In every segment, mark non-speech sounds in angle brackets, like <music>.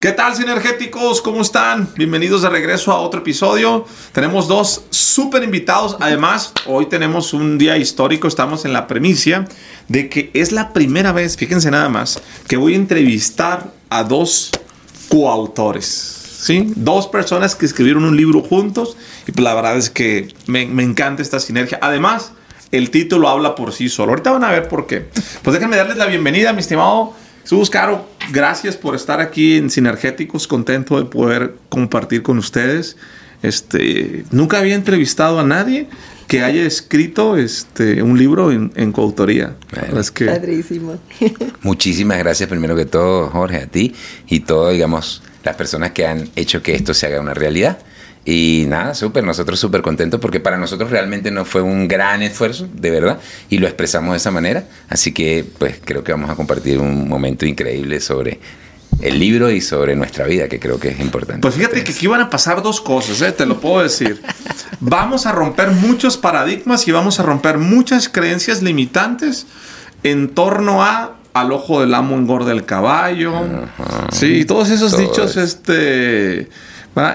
¿Qué tal, sinergéticos? ¿Cómo están? Bienvenidos de regreso a otro episodio. Tenemos dos súper invitados. Además, hoy tenemos un día histórico. Estamos en la premicia de que es la primera vez, fíjense nada más, que voy a entrevistar a dos coautores. ¿Sí? Dos personas que escribieron un libro juntos. Y pues la verdad es que me, me encanta esta sinergia. Además, el título habla por sí solo. Ahorita van a ver por qué. Pues déjenme darles la bienvenida, mi estimado Jesús Caro, gracias por estar aquí en Sinergéticos, contento de poder compartir con ustedes. Este, nunca había entrevistado a nadie que haya escrito este, un libro en, coautoría. es que... Padrísimo. <laughs> Muchísimas gracias primero que todo, Jorge, a ti y todo, digamos, las personas que han hecho que esto se haga una realidad. Y nada, súper, nosotros súper contentos porque para nosotros realmente no fue un gran esfuerzo, de verdad, y lo expresamos de esa manera. Así que pues creo que vamos a compartir un momento increíble sobre el libro y sobre nuestra vida, que creo que es importante. Pues fíjate que aquí van a pasar dos cosas, ¿eh? te lo puedo decir. vamos a romper muchos paradigmas y vamos a romper muchas creencias limitantes en torno a al ojo del amo engorda el caballo. sí, todos esos dichos, este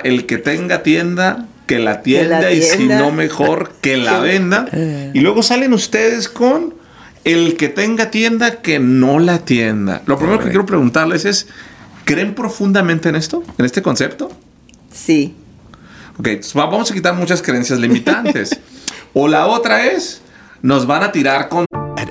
el que tenga tienda, que la tienda, y si no mejor, que la venda. Y luego salen ustedes con el que tenga tienda, que no la tienda. Lo primero que quiero preguntarles es, ¿creen profundamente en esto? ¿En este concepto? Sí. Ok, vamos a quitar muchas creencias limitantes. <laughs> o la otra es, nos van a tirar con...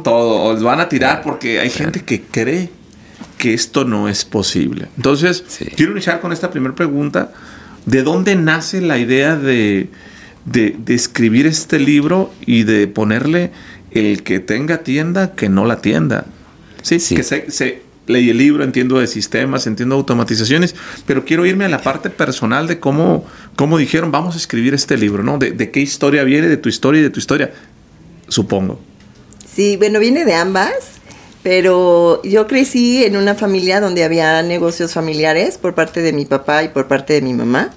Todo, os van a tirar porque hay gente que cree que esto no es posible. Entonces, quiero iniciar con esta primera pregunta. ¿De dónde nace la idea de, de, escribir este libro y de ponerle el que tenga tienda, que no la tienda? Sí, que se, leí el libro, entiendo de sistemas, entiendo de automatizaciones, pero quiero irme a la parte personal de cómo, cómo dijeron, vamos a escribir este libro, ¿no? De, de qué historia viene, de tu historia y de tu historia, supongo. Sí, bueno, viene de ambas, pero yo crecí en una familia donde había negocios familiares por parte de mi papá y por parte de mi mamá.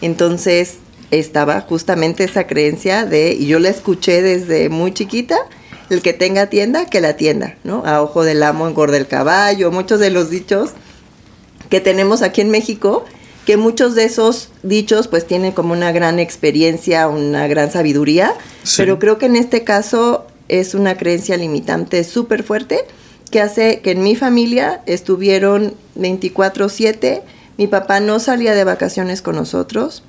Entonces estaba justamente esa creencia de, y yo la escuché desde muy chiquita, el que tenga tienda, que la tienda, ¿no? A ojo del amo engorda el caballo, muchos de los dichos que tenemos aquí en México, que muchos de esos dichos pues tienen como una gran experiencia, una gran sabiduría, pero creo que en este caso es una creencia limitante súper fuerte que hace que en mi familia estuvieron 24/7, mi papá no salía de vacaciones con nosotros,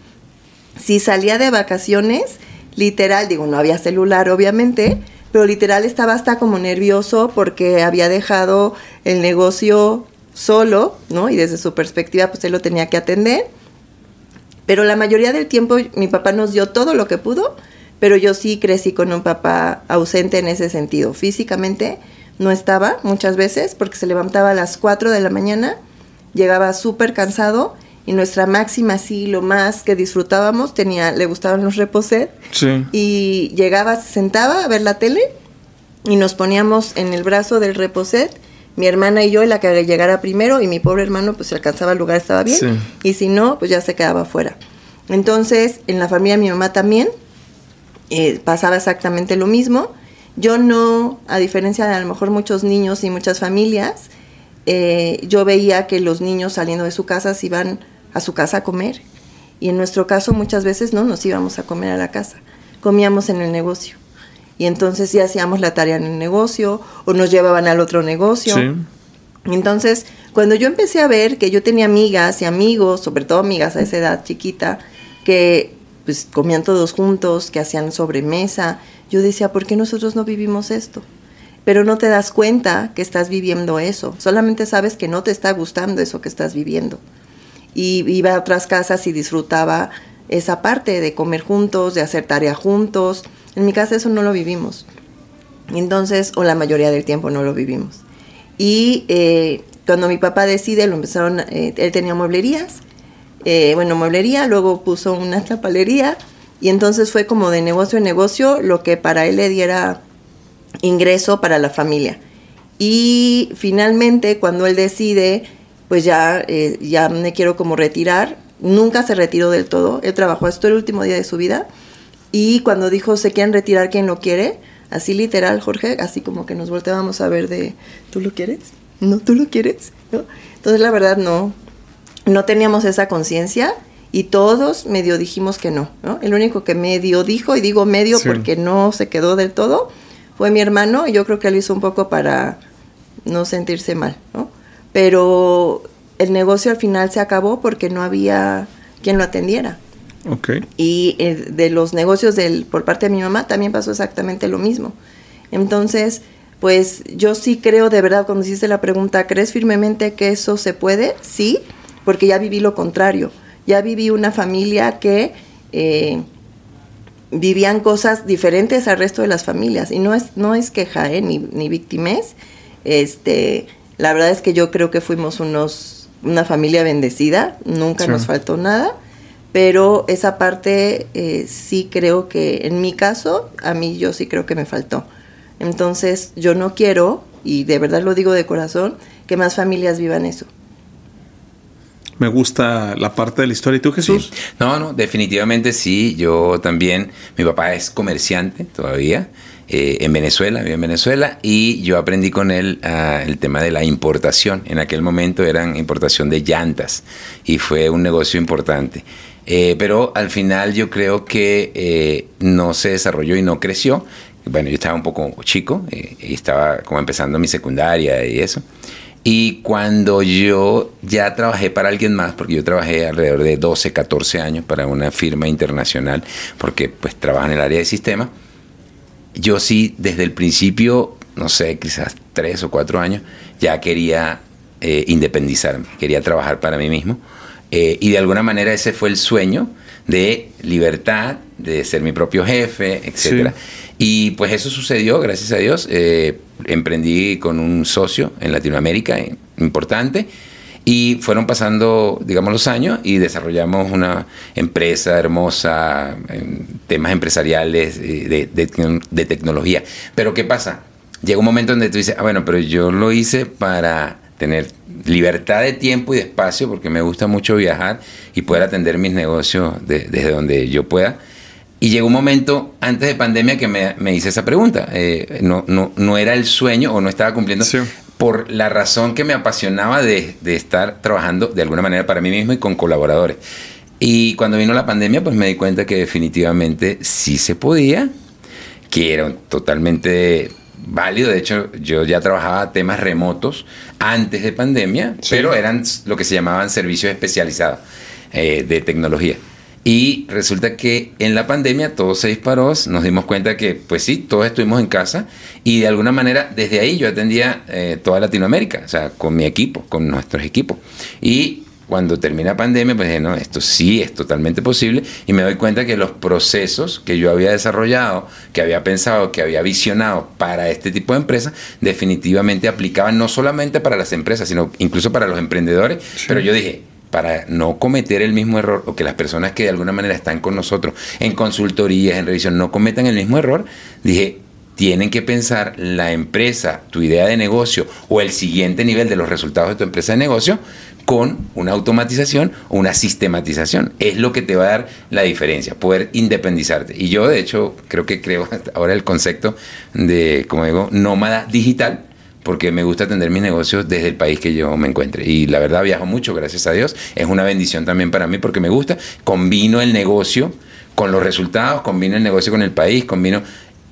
si salía de vacaciones, literal, digo, no había celular obviamente, pero literal estaba hasta como nervioso porque había dejado el negocio solo, ¿no? Y desde su perspectiva, pues él lo tenía que atender. Pero la mayoría del tiempo mi papá nos dio todo lo que pudo pero yo sí crecí con un papá ausente en ese sentido. Físicamente no estaba muchas veces porque se levantaba a las 4 de la mañana, llegaba súper cansado y nuestra máxima, sí, lo más que disfrutábamos, tenía, le gustaban los reposet. Sí. Y llegaba, se sentaba a ver la tele y nos poníamos en el brazo del reposet, mi hermana y yo, la que llegara primero, y mi pobre hermano, pues si alcanzaba el lugar estaba bien, y si no, pues ya se quedaba afuera. Entonces, en la familia de mi mamá también, eh, pasaba exactamente lo mismo. Yo no, a diferencia de a lo mejor muchos niños y muchas familias, eh, yo veía que los niños saliendo de su casa se iban a su casa a comer. Y en nuestro caso muchas veces no nos íbamos a comer a la casa, comíamos en el negocio. Y entonces ya hacíamos la tarea en el negocio o nos llevaban al otro negocio. Entonces, cuando yo empecé a ver que yo tenía amigas y amigos, sobre todo amigas a esa edad chiquita, que pues comían todos juntos, que hacían sobremesa, yo decía, ¿por qué nosotros no vivimos esto? Pero no te das cuenta que estás viviendo eso, solamente sabes que no te está gustando eso que estás viviendo. Y iba a otras casas y disfrutaba esa parte de comer juntos, de hacer tarea juntos. En mi casa eso no lo vivimos. Entonces, o la mayoría del tiempo no lo vivimos. Y eh, cuando mi papá decide, lo empezaron, eh, él tenía mueblerías, eh, bueno, mueblería, luego puso una tapalería y entonces fue como de negocio en negocio lo que para él le diera ingreso para la familia. Y finalmente, cuando él decide, pues ya, ya me quiero como retirar, nunca se retiró del todo, él trabajó hasta el último día de su vida y cuando dijo se quieren retirar quien lo quiere, así literal, Jorge, así como que nos volteábamos a ver de, ¿tú lo quieres? ¿No? ¿Tú lo quieres? Entonces la verdad no, no teníamos esa conciencia y todos medio dijimos que no, ¿no? El único que medio dijo, y digo medio porque no se quedó del todo, fue mi hermano y yo creo que lo hizo un poco para no sentirse mal, ¿no? Pero el negocio al final se acabó porque no había quien lo atendiera. Okay. Y eh, de los negocios del, por parte de mi mamá también pasó exactamente lo mismo. Entonces, pues yo sí creo de verdad, cuando hiciste la pregunta, ¿crees firmemente que eso se puede? Sí, porque ya viví lo contrario. Ya viví una familia que eh, vivían cosas diferentes al resto de las familias. Y no es, no es queja, ¿eh? ni, ni víctimas. Este, la verdad es que yo creo que fuimos unos, una familia bendecida, nunca nos faltó nada pero esa parte eh, sí creo que en mi caso, a mí yo sí creo que me faltó. Entonces yo no quiero, y de verdad lo digo de corazón, que más familias vivan eso. Me gusta la parte de la historia. ¿Y tú, Jesús? No, no, definitivamente sí. Yo también, mi papá es comerciante todavía. Eh, en Venezuela, en Venezuela, y yo aprendí con él ah, el tema de la importación. En aquel momento eran importación de llantas y fue un negocio importante. Eh, pero al final yo creo que eh, no se desarrolló y no creció. Bueno, yo estaba un poco chico eh, y estaba como empezando mi secundaria y eso. Y cuando yo ya trabajé para alguien más, porque yo trabajé alrededor de 12, 14 años para una firma internacional, porque pues trabaja en el área de sistema, yo sí desde el principio, no sé, quizás tres o cuatro años, ya quería independizarme, quería trabajar para mí mismo. Eh, y de alguna manera ese fue el sueño de libertad, de ser mi propio jefe, etc. Y pues eso sucedió, gracias a Dios. Eh, emprendí con un socio en Latinoamérica eh, importante y fueron pasando, digamos, los años y desarrollamos una empresa hermosa, en temas empresariales, de, de, tecnología. Pero ¿qué pasa? Llega un momento donde tú dices, ah, bueno, pero yo lo hice para tener libertad de tiempo y de espacio, porque me gusta mucho viajar y poder atender mis negocios desde donde yo pueda. Y llegó un momento antes de pandemia que me, hice esa pregunta. Eh, no, no, no, era el sueño o no estaba cumpliendo por la razón que me apasionaba de, de, estar trabajando de alguna manera para mí mismo y con colaboradores. Y cuando vino la pandemia, pues me di cuenta que definitivamente sí se podía, que era totalmente válido. De hecho, yo ya trabajaba temas remotos antes de pandemia, pero eran lo que se llamaban servicios especializados eh, de tecnología. Y resulta que en la pandemia todo se disparó, nos dimos cuenta que, pues sí, todos estuvimos en casa y de alguna manera desde ahí yo atendía eh, toda Latinoamérica, o sea, con mi equipo, con nuestros equipos. Y cuando termina pandemia, pues dije, no, esto sí es totalmente posible y me doy cuenta que los procesos que yo había desarrollado, que había pensado, que había visionado para este tipo de empresas, definitivamente aplicaban no solamente para las empresas, sino incluso para los emprendedores. Pero yo dije, para no cometer el mismo error o que las personas que de alguna manera están con nosotros en consultorías, en revisión, no cometan el mismo error, dije, tienen que pensar la empresa, tu idea de negocio o el siguiente nivel de los resultados de tu empresa de negocio con una automatización o una sistematización. Es lo que te va a dar la diferencia, poder independizarte. Y yo, de hecho, creo que creo ahora el concepto de, como digo, nómada digital, porque me gusta atender mis negocios desde el país que yo me encuentre. Y la verdad viajo mucho, gracias a Dios. Es una bendición también para mí porque me gusta. Combino el negocio con los resultados, combino el negocio con el país, combino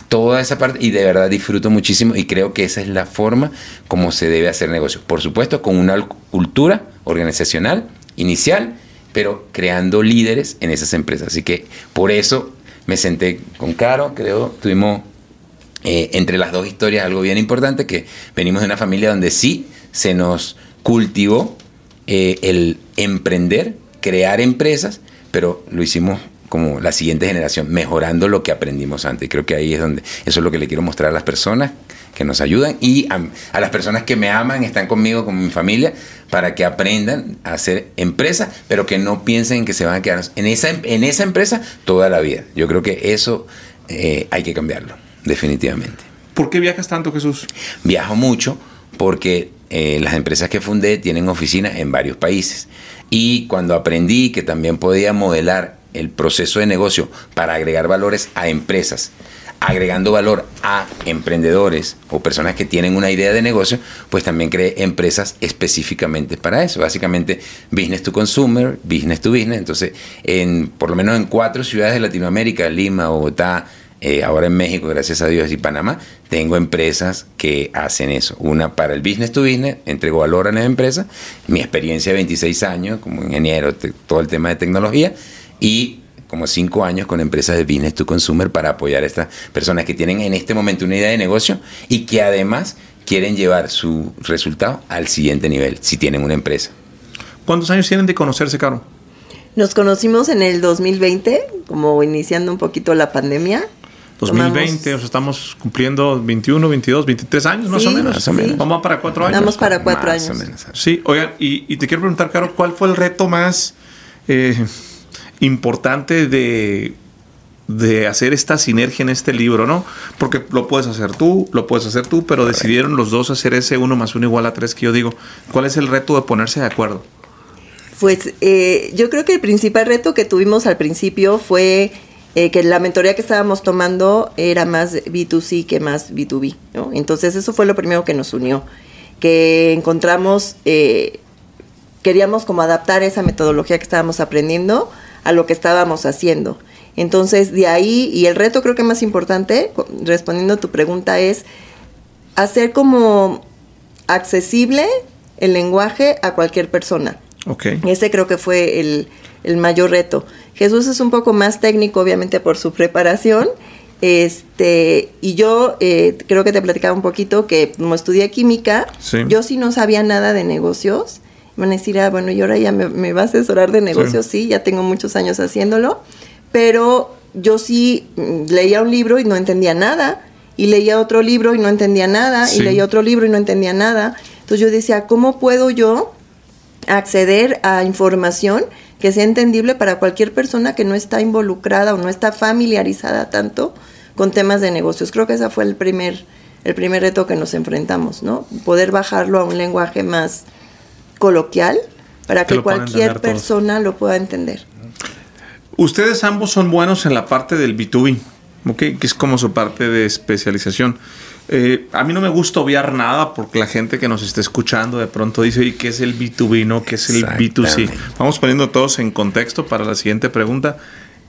toda esa parte y de verdad disfruto muchísimo y creo que esa es la forma como se debe hacer negocio. Por supuesto, con una cultura organizacional inicial, pero creando líderes en esas empresas. Así que por eso me senté con Caro, creo, tuvimos eh, entre las dos historias algo bien importante, que venimos de una familia donde sí se nos cultivó eh, el emprender, crear empresas, pero lo hicimos como la siguiente generación, mejorando lo que aprendimos antes. Creo que ahí es donde, eso es lo que le quiero mostrar a las personas que nos ayudan y a, las personas que me aman, están conmigo, como mi familia, para que aprendan a hacer empresa, pero que no piensen que se van a quedar en esa, en esa empresa toda la vida. Yo creo que eso eh, hay que cambiarlo, definitivamente. ¿Por qué viajas tanto, Jesús? Viajo mucho porque eh, las empresas que fundé tienen oficinas en varios países. Y cuando aprendí que también podía modelar el proceso de negocio para agregar valores a empresas, agregando valor a emprendedores o personas que tienen una idea de negocio, pues también creé empresas específicamente para eso. Básicamente, business to consumer, business to business. Entonces, en, por lo menos en cuatro ciudades de Latinoamérica, Lima, Bogotá, eh, ahora en México, gracias a Dios, y Panamá, tengo empresas que hacen eso. Una para el business to business, entrego valor a las empresas, mi experiencia de 26 años como ingeniero, todo el tema de tecnología, y como cinco años con empresas de business to consumer para apoyar a estas personas que tienen en este momento una idea de negocio y que además quieren llevar su resultado al siguiente nivel, si tienen una empresa. ¿Cuántos años tienen de conocerse, Caro? Nos conocimos en el 2020, como iniciando un poquito la pandemia. 2020, o sea, estamos cumpliendo 21, 22, 23 años más o menos. Más o menos. Vamos para cuatro años. Vamos para cuatro Más o años. menos. Sí, oigan, y, y te quiero preguntar, Caro, ¿cuál fue el reto más eh, importante de, de hacer esta sinergia en este libro, ¿no? Porque lo puedes hacer tú, lo puedes hacer tú, pero decidieron los dos hacer ese uno más uno igual a tres que yo digo. ¿Cuál es el reto de ponerse de acuerdo? Pues eh, yo creo que el principal reto que tuvimos al principio fue eh, que la mentoría que estábamos tomando era más B2C que más B2B, ¿no? Entonces eso fue lo primero que nos unió, que encontramos, eh, queríamos como adaptar esa metodología que estábamos aprendiendo a lo que estábamos haciendo. Entonces de ahí, y el reto creo que más importante, respondiendo a tu pregunta, es hacer como accesible el lenguaje a cualquier persona. Ok. Ese creo que fue el, el mayor reto. Jesús es un poco más técnico, obviamente, por su preparación. Este, y yo eh, creo que te platicaba un poquito que como estudié química, Sí. yo sí no sabía nada de negocios. Van a decir, ah, bueno, y ahora ya me, me va a asesorar de negocios, sí. ya tengo muchos años haciéndolo, pero yo sí mm, leía un libro y no entendía nada, y leía otro libro y no entendía nada, Sí. y leía otro libro y no entendía nada. Entonces yo decía, ¿cómo puedo yo acceder a información que sea entendible para cualquier persona que no está involucrada o no está familiarizada tanto con temas de negocios. Creo que ese fue el primer, el primer reto que nos enfrentamos, ¿no? Poder bajarlo a un lenguaje más coloquial para Que cualquier todos. persona lo pueda entender. Ustedes ambos son buenos en la parte del B2B, ¿ok? Que es como su parte de especialización. Eh, a mí no me gusta obviar nada porque la gente que nos está escuchando de pronto dice, ¿y qué es el B2B, no? ¿Qué es el B2C? Exactamente. Vamos poniendo todos en contexto para la siguiente pregunta.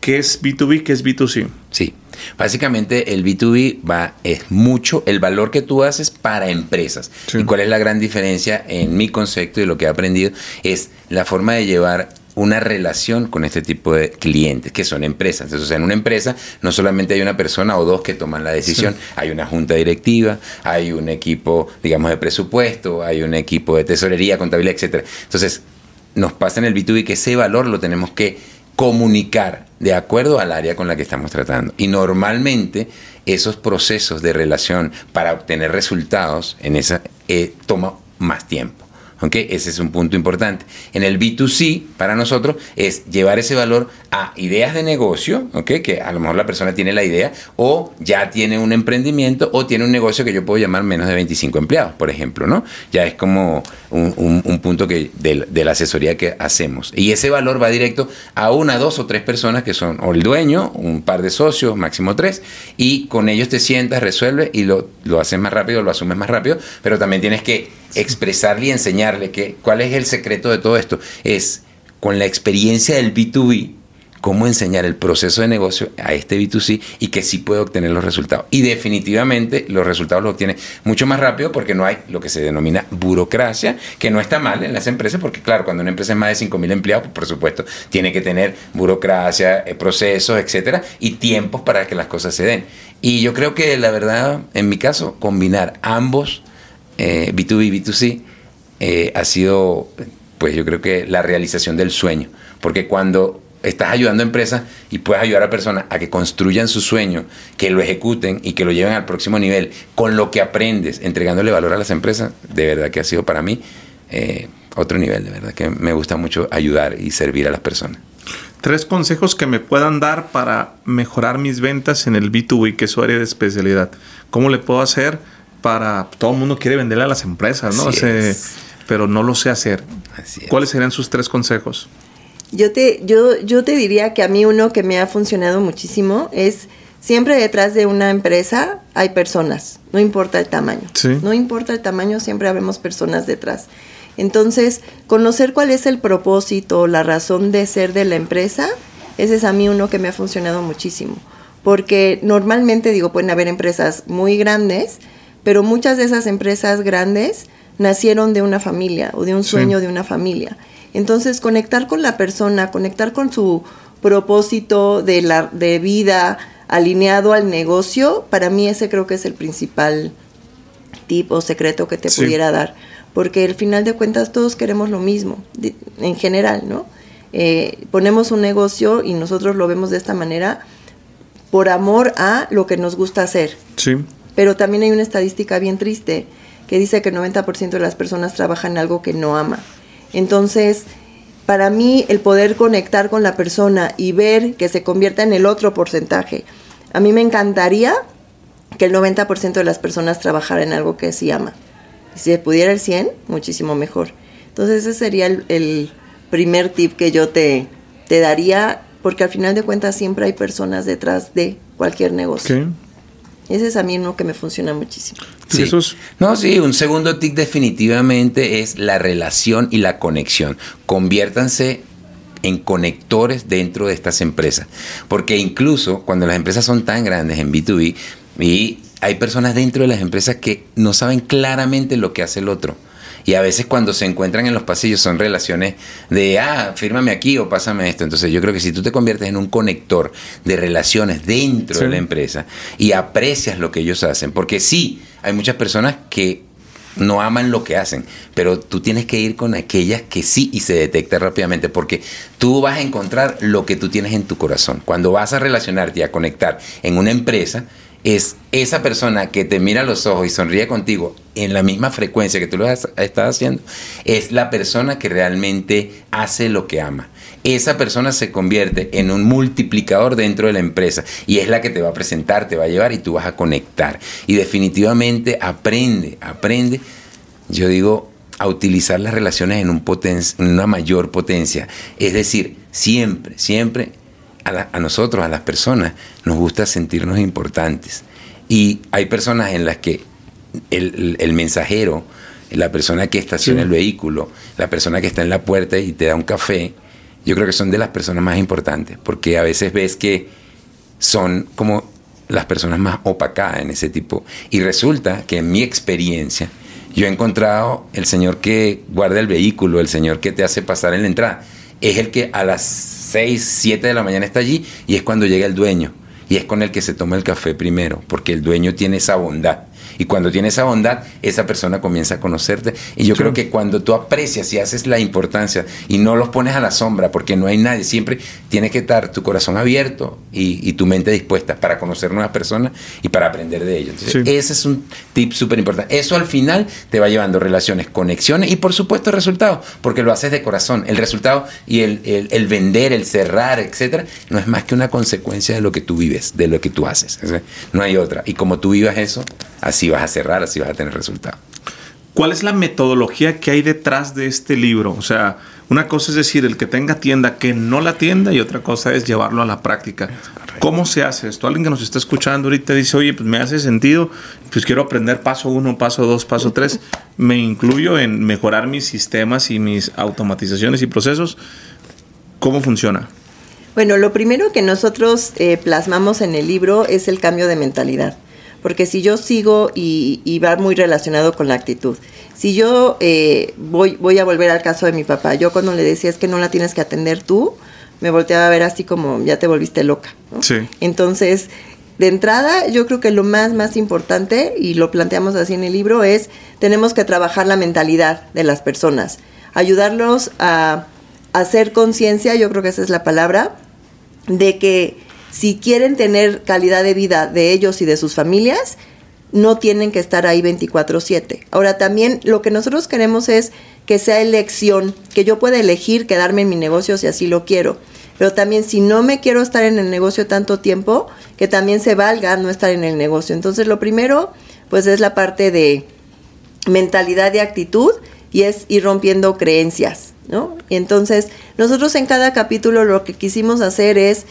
¿Qué es B2B? ¿Qué es B2C? Sí, básicamente el B2B va, es mucho el valor que tú haces para empresas. Sí. ¿Y cuál es la gran diferencia en mi concepto y lo que he aprendido? Es la forma de llevar una relación con este tipo de clientes, que son empresas. Entonces, en una empresa no solamente hay una persona o dos que toman la decisión, hay una junta directiva, hay un equipo, digamos, de presupuesto, hay un equipo de tesorería, contabilidad, etcétera. Entonces, nos pasa en el B2B que ese valor lo tenemos que comunicar de acuerdo al área con la que estamos tratando. Y normalmente esos procesos de relación para obtener resultados en esa eh, toma más tiempo. ¿Ok? Ese es un punto importante. En el B2C, para nosotros, es llevar ese valor a ideas de negocio, ¿ok? que a lo mejor la persona tiene la idea, o ya tiene un emprendimiento, o tiene un negocio que yo puedo llamar menos de 25 empleados, por ejemplo. ¿no? Ya es como un punto que, de, de la asesoría que hacemos. Y ese valor va directo a una, dos o tres personas que son o el dueño, un par de socios, máximo tres, y con ellos te sientas, resuelves y lo, lo haces más rápido, lo asumes más rápido, pero también tienes que expresarle y enseñarle que cuál es el secreto de todo esto. Es con la experiencia del B2B, cómo enseñar el proceso de negocio a este B2C y que sí puede obtener los resultados. Y definitivamente los resultados los obtiene mucho más rápido porque no hay lo que se denomina burocracia, que no está mal en las empresas, porque claro, cuando una empresa es más de 5 mil empleados, pues, por supuesto, tiene que tener burocracia, eh, procesos, etcétera, y tiempos para que las cosas se den. Y yo creo que la verdad, en mi caso, combinar ambos, B2B y B2C, eh, ha sido, pues yo creo que la realización del sueño. Porque cuando estás ayudando a empresas y puedes ayudar a personas a que construyan su sueño, que lo ejecuten y que lo lleven al próximo nivel, con lo que aprendes, entregándole valor a las empresas, de verdad que ha sido para mí eh, otro nivel, de verdad que me gusta mucho ayudar y servir a las personas. Tres consejos que me puedan dar para mejorar mis ventas en el B2B, que es su área de especialidad. ¿Cómo le puedo hacer para... Todo el mundo quiere venderle a las empresas, ¿no? pero no lo sé hacer. ¿Cuáles serían sus tres consejos? Yo te, yo, yo te diría que a mí uno que me ha funcionado muchísimo es siempre detrás de una empresa hay personas, no importa el tamaño. No importa el tamaño, siempre habemos personas detrás. Entonces, conocer cuál es el propósito, la razón de ser de la empresa, ese es a mí uno que me ha funcionado muchísimo. Porque normalmente, digo, pueden haber empresas muy grandes, pero muchas de esas empresas grandes nacieron de una familia o de un sueño de una familia. Entonces, conectar con la persona, conectar con su propósito de, la, de vida alineado al negocio, para mí ese creo que es el principal tip o secreto que te pudiera dar. Porque al final de cuentas todos queremos lo mismo, en general, ¿no? Eh, ponemos un negocio y nosotros lo vemos de esta manera por amor a lo que nos gusta hacer. Sí. Pero también hay una estadística bien triste que dice que el 90% de las personas trabajan en algo que no ama. Entonces, para mí el poder conectar con la persona y ver que se convierta en el otro porcentaje, a mí me encantaría que el 90% de las personas trabajara en algo que sí ama. Y si pudiera el 100, muchísimo mejor. Entonces ese sería el, primer tip que yo te, te daría, porque al final de cuentas siempre hay personas detrás de cualquier negocio. Ese es a mí uno que me funciona muchísimo. Sí. No, sí, un segundo tic definitivamente es la relación y la conexión. Conviértanse en conectores dentro de estas empresas. Porque incluso cuando las empresas son tan grandes en B2B, y hay personas dentro de las empresas que no saben claramente lo que hace el otro. Y a veces cuando se encuentran en los pasillos son relaciones de, ah, fírmame aquí o pásame esto. Entonces yo creo que si tú te conviertes en un conector de relaciones dentro de la empresa y aprecias lo que ellos hacen, porque sí, hay muchas personas que no aman lo que hacen, pero tú tienes que ir con aquellas que sí y se detecta rápidamente, porque tú vas a encontrar lo que tú tienes en tu corazón. Cuando vas a relacionarte y a conectar en una empresa, es esa persona que te mira los ojos y sonríe contigo en la misma frecuencia que tú lo estás haciendo, es la persona que realmente hace lo que ama. Esa persona se convierte en un multiplicador dentro de la empresa y es la que te va a presentar, te va a llevar y tú vas a conectar. Y definitivamente aprende, aprende, yo digo, a utilizar las relaciones en una mayor potencia. Es decir, siempre, siempre a, nosotros, a las personas, nos gusta sentirnos importantes. Y hay personas en las que el, mensajero, la persona que estaciona el vehículo, la persona que está en la puerta y te da un café, yo creo que son de las personas más importantes, porque a veces ves que son como las personas más opacadas en ese tipo. Y resulta que en mi experiencia, yo he encontrado el señor que guarda el vehículo, el señor que te hace pasar en la entrada, es el que a las 6, 7 de la mañana está allí y es cuando llega el dueño. Y es con el que se toma el café primero, porque el dueño tiene esa bondad. Y cuando tiene esa bondad, esa persona comienza a conocerte. Y yo creo que cuando tú aprecias y haces la importancia y no los pones a la sombra, porque no hay nadie, siempre tienes que estar tu corazón abierto y, tu mente dispuesta para conocer nuevas personas y para aprender de ellos. ese es un tip súper importante. Eso al final te va llevando relaciones, conexiones y por supuesto resultados, porque lo haces de corazón. El resultado y el, el vender, el cerrar, etcétera, no es más que una consecuencia de lo que tú vives, de lo que tú haces. No hay otra. Y como tú vivas eso, así vas a cerrar, así vas a tener resultado. ¿Cuál es la metodología que hay detrás de este libro? O sea, una cosa es decir, el que tenga tienda, que no la tienda, y otra cosa es llevarlo a la práctica. ¿Cómo se hace esto? Alguien que nos está escuchando ahorita dice, oye, pues me hace sentido, pues quiero aprender paso uno, paso dos, paso tres. Me incluyo en mejorar mis sistemas y mis automatizaciones y procesos. ¿Cómo funciona? Bueno, lo primero que nosotros eh, plasmamos en el libro es el cambio de mentalidad. Porque si yo sigo y, va muy relacionado con la actitud. Si yo eh, voy, voy a volver al caso de mi papá, yo cuando le decía es que no la tienes que atender tú, me volteaba a ver así como ya te volviste loca. Sí. Entonces, de entrada, yo creo que lo más, más importante, y lo planteamos así en el libro, es tenemos que trabajar la mentalidad de las personas, ayudarlos a hacer conciencia, yo creo que esa es la palabra, de que si quieren tener calidad de vida de ellos y de sus familias, no tienen que estar ahí 24/7. Ahora también lo que nosotros queremos es que sea elección, que yo pueda elegir quedarme en mi negocio si así lo quiero. Pero también si no me quiero estar en el negocio tanto tiempo, que también se valga no estar en el negocio. Entonces lo primero, pues es la parte de mentalidad y actitud y es ir rompiendo creencias, ¿no? Y entonces nosotros en cada capítulo lo que quisimos hacer es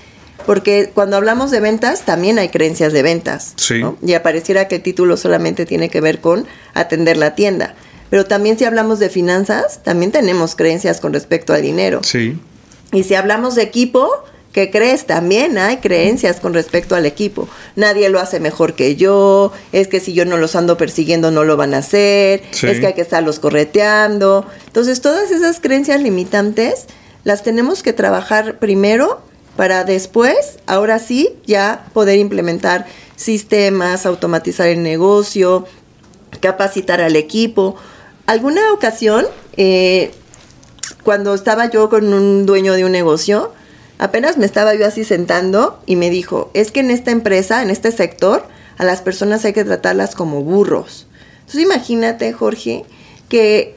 porque cuando hablamos de ventas, también hay creencias de ventas. Sí. Y apareciera que el título solamente tiene que ver con atender la tienda. Pero también si hablamos de finanzas, también tenemos creencias con respecto al dinero. Sí. Y si hablamos de equipo, ¿qué crees? También hay creencias con respecto al equipo. Nadie lo hace mejor que yo, es que si yo no los ando persiguiendo no lo van a hacer, Sí. es que hay que estarlos correteando. Entonces, todas esas creencias limitantes las tenemos que trabajar primero para después, ahora sí, ya poder implementar sistemas, automatizar el negocio, capacitar al equipo. Alguna ocasión, eh, cuando estaba yo con un dueño de un negocio, apenas me estaba yo así sentando y me dijo, es que en esta empresa, en este sector, a las personas hay que tratarlas como burros. Entonces imagínate, Jorge, que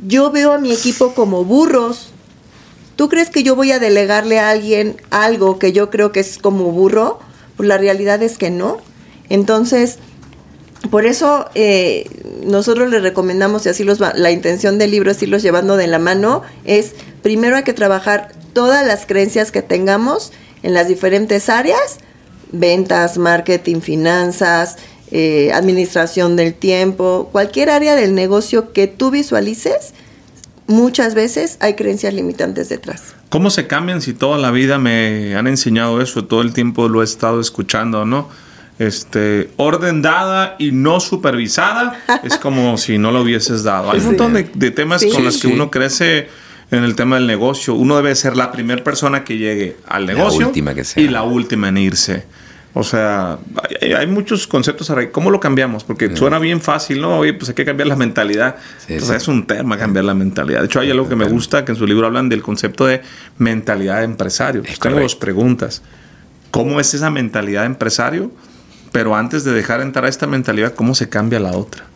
yo veo a mi equipo como burros. ¿Tú crees que yo voy a delegarle a alguien algo que yo creo que es como burro? Pues la realidad es que no. Entonces, por eso eh, nosotros les recomendamos, y así los va- la intención del libro es irlos llevando de la mano, es primero hay que trabajar todas las creencias que tengamos en las diferentes áreas, ventas, marketing, finanzas, eh, administración del tiempo, cualquier área del negocio que tú visualices, muchas veces hay creencias limitantes detrás. ¿Cómo se cambian si toda la vida me han enseñado eso? Todo el tiempo lo he estado escuchando, ¿no? Este, orden dada y no supervisada <laughs> es como si no lo hubieses dado. Hay un Sí. montón de, de temas Sí. con los que Sí. uno crece en el tema del negocio. Uno debe ser la primera persona que llegue al La negocio última que sea. y la última en irse. O sea, hay, hay muchos conceptos. ¿Cómo lo cambiamos? Porque suena bien fácil, ¿no? Oye, pues hay que cambiar la mentalidad. Sí, sí. es un tema cambiar la mentalidad. De hecho, hay algo que me gusta, que en su libro hablan del concepto de mentalidad de empresario. Pues Es tengo dos preguntas. ¿Cómo es esa mentalidad de empresario? Pero antes de dejar entrar a esta mentalidad, ¿cómo se cambia la otra?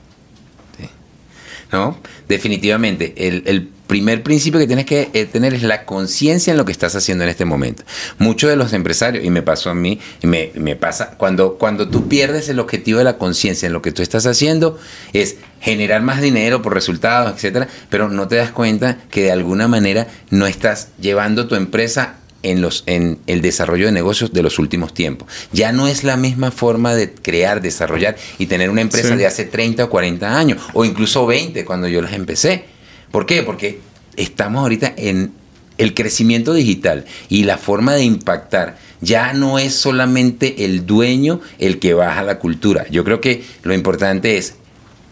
¿no? Definitivamente, el, el primer principio que tienes que eh, tener es la conciencia en lo que estás haciendo en este momento. Muchos de los empresarios, y me pasó a mí, y me, me pasa, cuando, cuando tú pierdes el objetivo de la conciencia en lo que tú estás haciendo, es generar más dinero por resultados, etcétera, pero no te das cuenta que de alguna manera no estás llevando tu empresa en, los, en el desarrollo de negocios de los últimos tiempos. Ya no es la misma forma de crear, desarrollar y tener una empresa Sí. de hace 30 o 40 años, o incluso 20 cuando yo las empecé. ¿Por qué? Porque estamos ahorita en el crecimiento digital y la forma de impactar ya no es solamente el dueño el que baja la cultura. Yo creo que lo importante es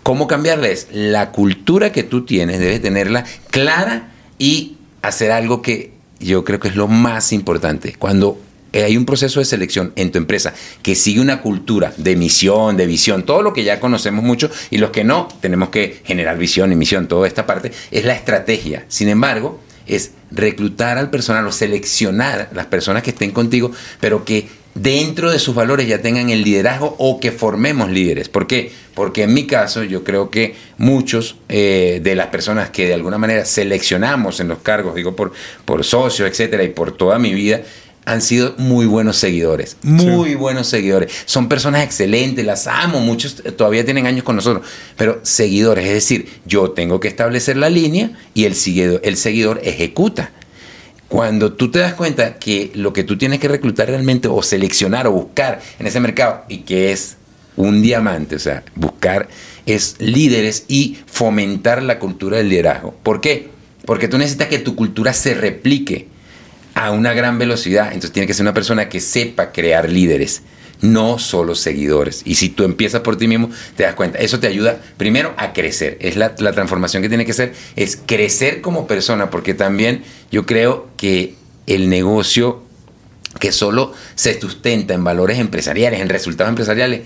cómo cambiarla es la cultura que tú tienes, debes tenerla clara y hacer algo que yo creo que es lo más importante. Cuando hay un proceso de selección en tu empresa que sigue una cultura de misión, de visión, todo lo que ya conocemos mucho y los que no, tenemos que generar visión y misión, toda esta parte, es la estrategia. Sin embargo, es reclutar al personal o seleccionar las personas que estén contigo, pero que dentro de sus valores ya tengan el liderazgo o que formemos líderes. ¿Por qué? Porque en mi caso yo creo que muchos eh, de las personas que de alguna manera seleccionamos en los cargos, digo por, por socios, etcétera, y por toda mi vida, han sido muy buenos seguidores, muy buenos seguidores. Son personas excelentes, las amo, muchos todavía tienen años con nosotros, pero seguidores, es decir, yo tengo que establecer la línea y el seguidor, el seguidor ejecuta. Cuando tú te das cuenta que lo que tú tienes que reclutar realmente o seleccionar o buscar en ese mercado y que es un diamante, o sea, buscar es líderes y fomentar la cultura del liderazgo. ¿Por qué? Porque tú necesitas que tu cultura se replique a una gran velocidad. Entonces tiene que ser una persona que sepa crear líderes, no solo seguidores. Y si tú empiezas por ti mismo, te das cuenta. Eso te ayuda primero a crecer. Es la, la transformación que tiene que ser, es crecer como persona, porque también yo creo que el negocio que solo se sustenta en valores empresariales, en resultados empresariales,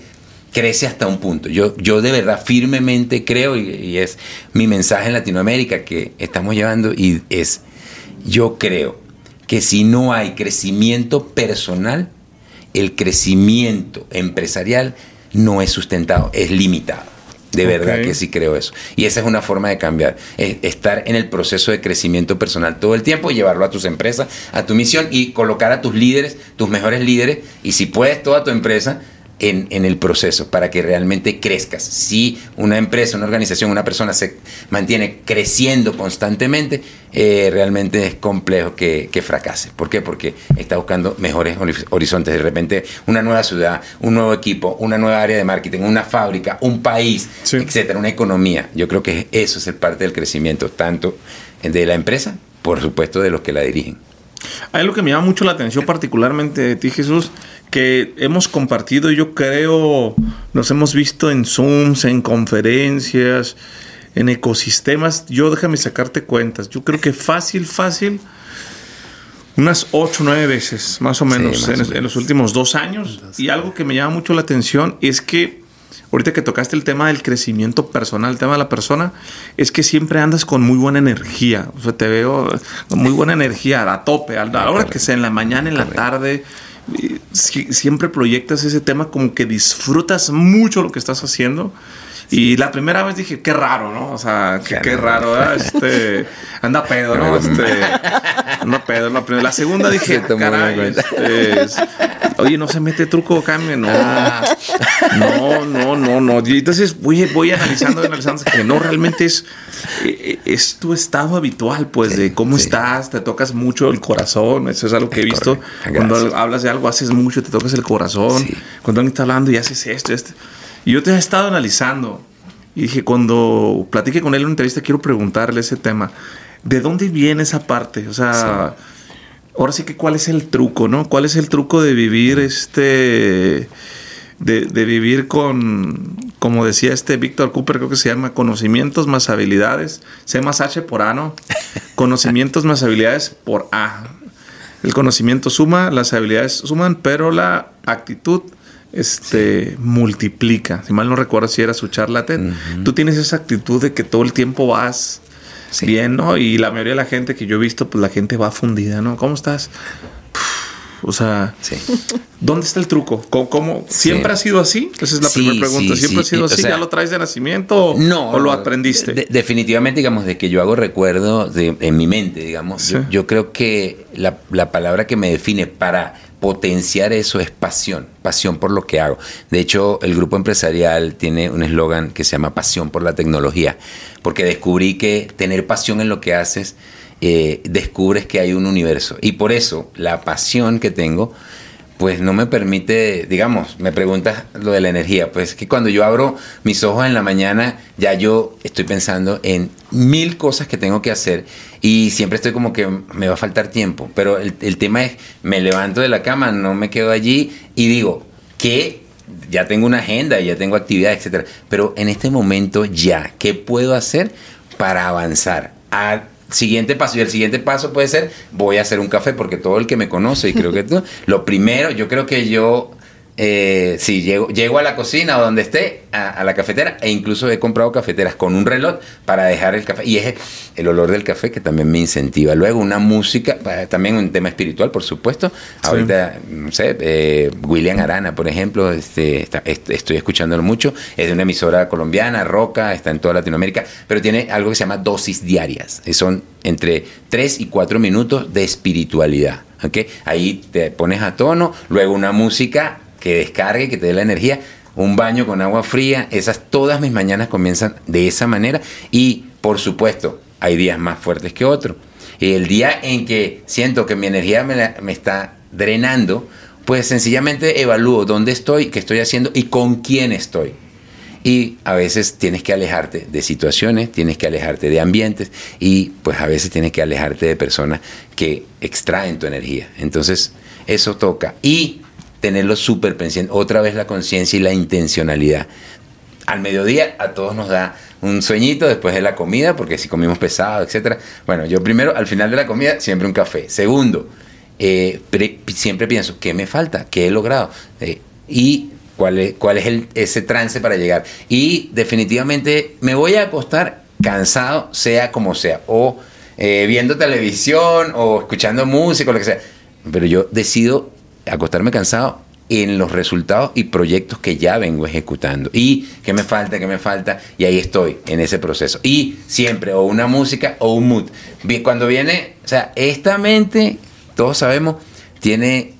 crece hasta un punto. Yo, yo de verdad firmemente creo, y, y es mi mensaje en Latinoamérica que estamos llevando, y es, yo creo que si no hay crecimiento personal, el crecimiento empresarial no es sustentado, es limitado. De verdad que sí creo eso. Y esa es una forma de cambiar. Es estar en el proceso de crecimiento personal todo el tiempo y llevarlo a tus empresas, a tu misión y colocar a tus líderes, tus mejores líderes, y si puedes, toda tu empresa en, en el proceso para que realmente crezcas. Si una empresa, una organización, una persona se mantiene creciendo constantemente, eh, realmente es complejo que, que fracase. ¿Por qué? Porque está buscando mejores hori- horizontes. De repente, una nueva ciudad, un nuevo equipo, una nueva área de marketing, una fábrica, un país, Sí. etcétera, una economía. Yo creo que eso es el parte del crecimiento, tanto de la empresa, por supuesto, de los que la dirigen. Hay algo que me llama mucho la atención, particularmente de ti, Jesús, que hemos compartido, yo creo, nos hemos visto en Zooms, en conferencias, en ecosistemas. Yo déjame sacarte cuentas. Yo creo que fácil, fácil, unas 8 o 9 veces, más o Sí, menos, más en, o en menos. los últimos dos años. Y algo que me llama mucho la atención es que, ahorita que tocaste el tema del crecimiento personal, el tema de la persona, es que siempre andas con muy buena energía. O sea, te veo con muy buena energía, a tope, a la hora que sea, en la mañana, en la tarde. Siempre proyectas ese tema como que disfrutas mucho lo que estás haciendo. Y la primera vez dije, qué raro, ¿no? O sea, qué, qué raro, ¿verdad? Este, <laughs> anda pedo, ¿no? Este, anda pedo. La, primera- la segunda dije, caray, este, es- oye, no se mete truco, cambio, no. No, no, no, no. Y entonces voy, voy analizando, analizando que no, realmente es, eh, es tu estado habitual, pues, de cómo sí. estás, te tocas mucho el corazón. Eso es algo que he visto. Cuando hablas de algo, haces mucho, te tocas el corazón. Sí. Cuando alguien está hablando y haces esto, esto. Y yo te he estado analizando. Y dije, cuando platique con él en una entrevista, quiero preguntarle ese tema. ¿De dónde viene esa parte? O sea, ahora sí que cuál es el truco, ¿no? ¿Cuál es el truco de vivir este... De, de vivir con, como decía este Víctor Cooper, creo que se llama conocimientos más habilidades, C más H por A, ¿no? <laughs> Conocimientos más habilidades por A. El conocimiento suma, las habilidades suman, pero la actitud este, multiplica. Si mal no recuerdo si era su charla TED. Tú tienes esa actitud de que todo el tiempo vas Sí. bien, ¿no? Y la mayoría de la gente que yo he visto, pues la gente va fundida, ¿no? ¿Cómo estás? O sea, Sí. ¿dónde está el truco? ¿Cómo, cómo- ¿Siempre Sí. ha sido así? Esa es la Sí, primera pregunta. ¿Siempre ha sido o así? sea, ¿Ya lo traes de nacimiento o, No, o lo aprendiste? de- definitivamente, digamos, de que yo hago recuerdo de- en mi mente, digamos. Yo, yo creo que la, la palabra que me define para potenciar eso es pasión, pasión por lo que hago. De hecho, el grupo empresarial tiene un eslogan que se llama pasión por la tecnología, porque descubrí que tener pasión en lo que haces, eh, descubres que hay un universo. Y por eso la pasión que tengo pues no me permite, digamos, me preguntas lo de la energía, pues que cuando yo abro mis ojos en la mañana, ya yo estoy pensando en mil cosas que tengo que hacer y siempre estoy como que me va a faltar tiempo, pero el, el tema es, me levanto de la cama, no me quedo allí y digo, que ya tengo una agenda, ya tengo actividades, etcétera, pero en este momento ya, ¿qué puedo hacer para avanzar? A siguiente paso. Y el siguiente paso puede ser, voy a hacer un café, porque todo el que me conoce, y creo que tú, lo primero, yo creo que yo, eh, sí, llego, llego a la cocina o donde esté, a, a la cafetera, e incluso he comprado cafeteras con un reloj para dejar el café. Y es el olor del café que también me incentiva. Luego una música, también un tema espiritual, por supuesto. Ahorita, no sé, eh, William Arana, por ejemplo, este, está- est- estoy escuchándolo mucho. Es de una emisora colombiana, Roca, está en toda Latinoamérica, pero tiene algo que se llama dosis diarias. Son entre 3 y 4 minutos de espiritualidad. ¿ok? Ahí te pones a tono, luego una música que descargue, que te dé la energía, un baño con agua fría, esas todas mis mañanas comienzan de esa manera y por supuesto hay días más fuertes que otros. El día en que siento que mi energía me, me está drenando, pues sencillamente evalúo dónde estoy, qué estoy haciendo y con quién estoy. Y a veces tienes que alejarte de situaciones, tienes que alejarte de ambientes y pues a veces tienes que alejarte de personas que extraen tu energía. Entonces, eso toca. Y tenerlo súper pendiente. Otra vez la conciencia y la intencionalidad. Al mediodía a todos nos da un sueñito después de la comida, porque si comimos pesado, etcétera. Bueno, yo primero, al final de la comida, siempre un café. Segundo, eh, siempre pienso, ¿qué me falta? ¿Qué he logrado? Eh, y cuál es, cuál es el, ese trance para llegar. Y definitivamente me voy a acostar cansado, sea como sea, o eh, viendo televisión, o escuchando música, o lo que sea. Pero yo decido acostarme cansado en los resultados y proyectos que ya vengo ejecutando. Y qué me falta, qué me falta, y ahí estoy en ese proceso. Y siempre o una música o un mood. Cuando viene, o sea, esta mente, todos sabemos, tiene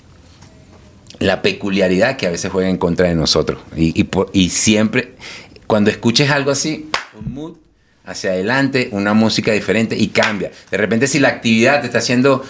la peculiaridad que a veces juega en contra de nosotros. Y, y, siempre, cuando escuches algo así, un mood hacia adelante, una música diferente y cambia. De repente si la actividad te está haciendo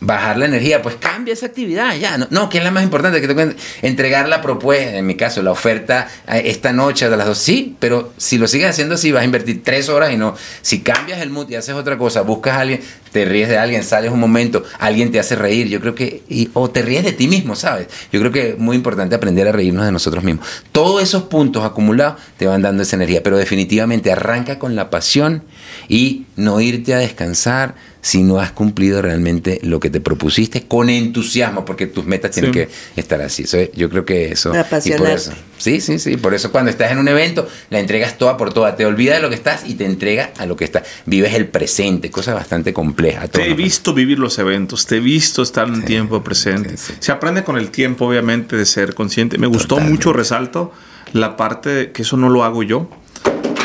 bajar la energía, pues cambia esa actividad ya. No, no que es la más importante, que te entregar la propuesta, en mi caso, la oferta esta noche de las dos. Sí, pero si lo sigues haciendo así, vas a invertir tres horas y no. Si cambias el mood y haces otra cosa, buscas a alguien, te ríes de alguien, sales un momento, alguien te hace reír, yo creo que, o te ríes de ti mismo, ¿sabes? Yo creo que es muy importante aprender a reírnos de nosotros mismos. Todos esos puntos acumulados te van dando esa energía, pero definitivamente arranca con la pasión y no irte a descansar si no has cumplido realmente lo que te propusiste con entusiasmo, porque tus metas tienen que estar así. yo creo que eso... Y por eso, sí, sí, sí. Por eso cuando estás en un evento, la entregas toda por toda. Te olvidas de lo que estás y te entrega a lo que estás. Vives el presente, cosa bastante compleja. Te he visto vivir los eventos, te he visto estar en tiempo presente. Se aprende con el tiempo, obviamente, de ser consciente. Me gustó mucho, resalto, la parte que eso no lo hago yo,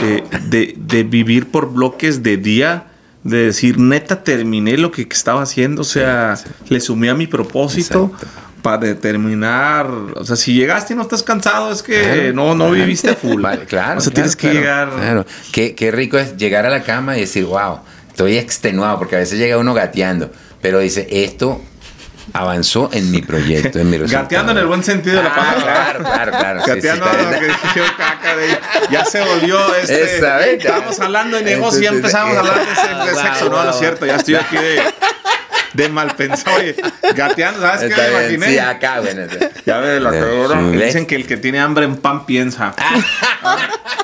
eh, de, de vivir por bloques de día de decir, neta, terminé lo que estaba haciendo, o sea, le sumé a mi propósito para determinar, o sea, si llegaste y no estás cansado, es que no, no viviste full. claro. O sea, tienes que llegar. Claro. Qué, qué rico es llegar a la cama y decir, wow, estoy extenuado, porque a veces llega uno gateando, pero dice, esto avanzó en mi proyecto, en mi resultado. Gateando en el buen sentido de la palabra. Claro, claro, claro. Gateando que caca de, ya se volvió este. Estábamos hablando de negocio y empezamos a hablar de, de <laughs> sexo. no, no es cierto, ya estoy aquí de de mal pensado. Oye, gateando, ¿sabes qué me imaginé? Sí, acá, bueno. Ya ves, la que dicen que el que tiene hambre en pan piensa.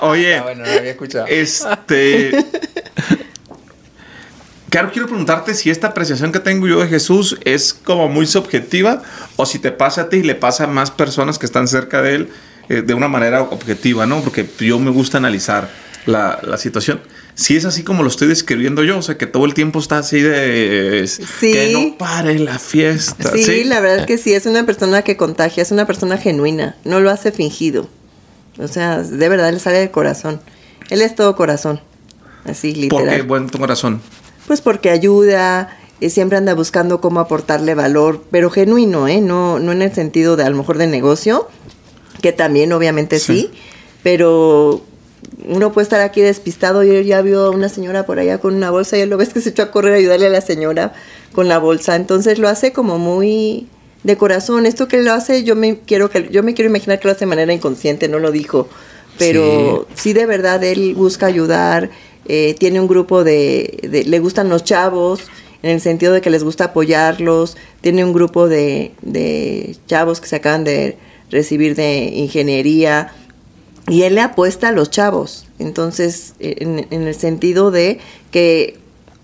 Oye, ah, bueno, no había escuchado. Este, Claro, quiero preguntarte si esta apreciación que tengo yo de Jesús es como muy subjetiva o si te pasa a ti y le pasa a más personas que están cerca de él eh, de una manera objetiva, ¿no? Porque yo me gusta analizar la, la, situación. Si es así como lo estoy describiendo yo, o sea, que todo el tiempo está así de... Que no pare la fiesta. Sí, la verdad es que sí, es una persona que contagia, es una persona genuina, no lo hace fingido. O sea, de verdad le sale del corazón. Él es todo corazón. Así, literal. ¿Por qué buen corazón? Pues porque ayuda, eh, siempre anda buscando cómo aportarle valor, pero genuino, ¿eh? No, no en el sentido de a lo mejor de negocio, que también obviamente sí, pero uno puede estar aquí despistado y ya vio a una señora por allá con una bolsa y lo ves que se echó a correr a ayudarle a la señora con la bolsa, entonces lo hace como muy de corazón. Esto que lo hace, yo me quiero que yo me quiero imaginar que lo hace de manera inconsciente, no lo dijo, pero sí de verdad él busca ayudar eh, tiene un grupo de, le gustan los chavos, en el sentido de que les gusta apoyarlos, tiene un grupo de, de chavos que se acaban de recibir de ingeniería, y él le apuesta a los chavos. Entonces, en, en, el sentido de que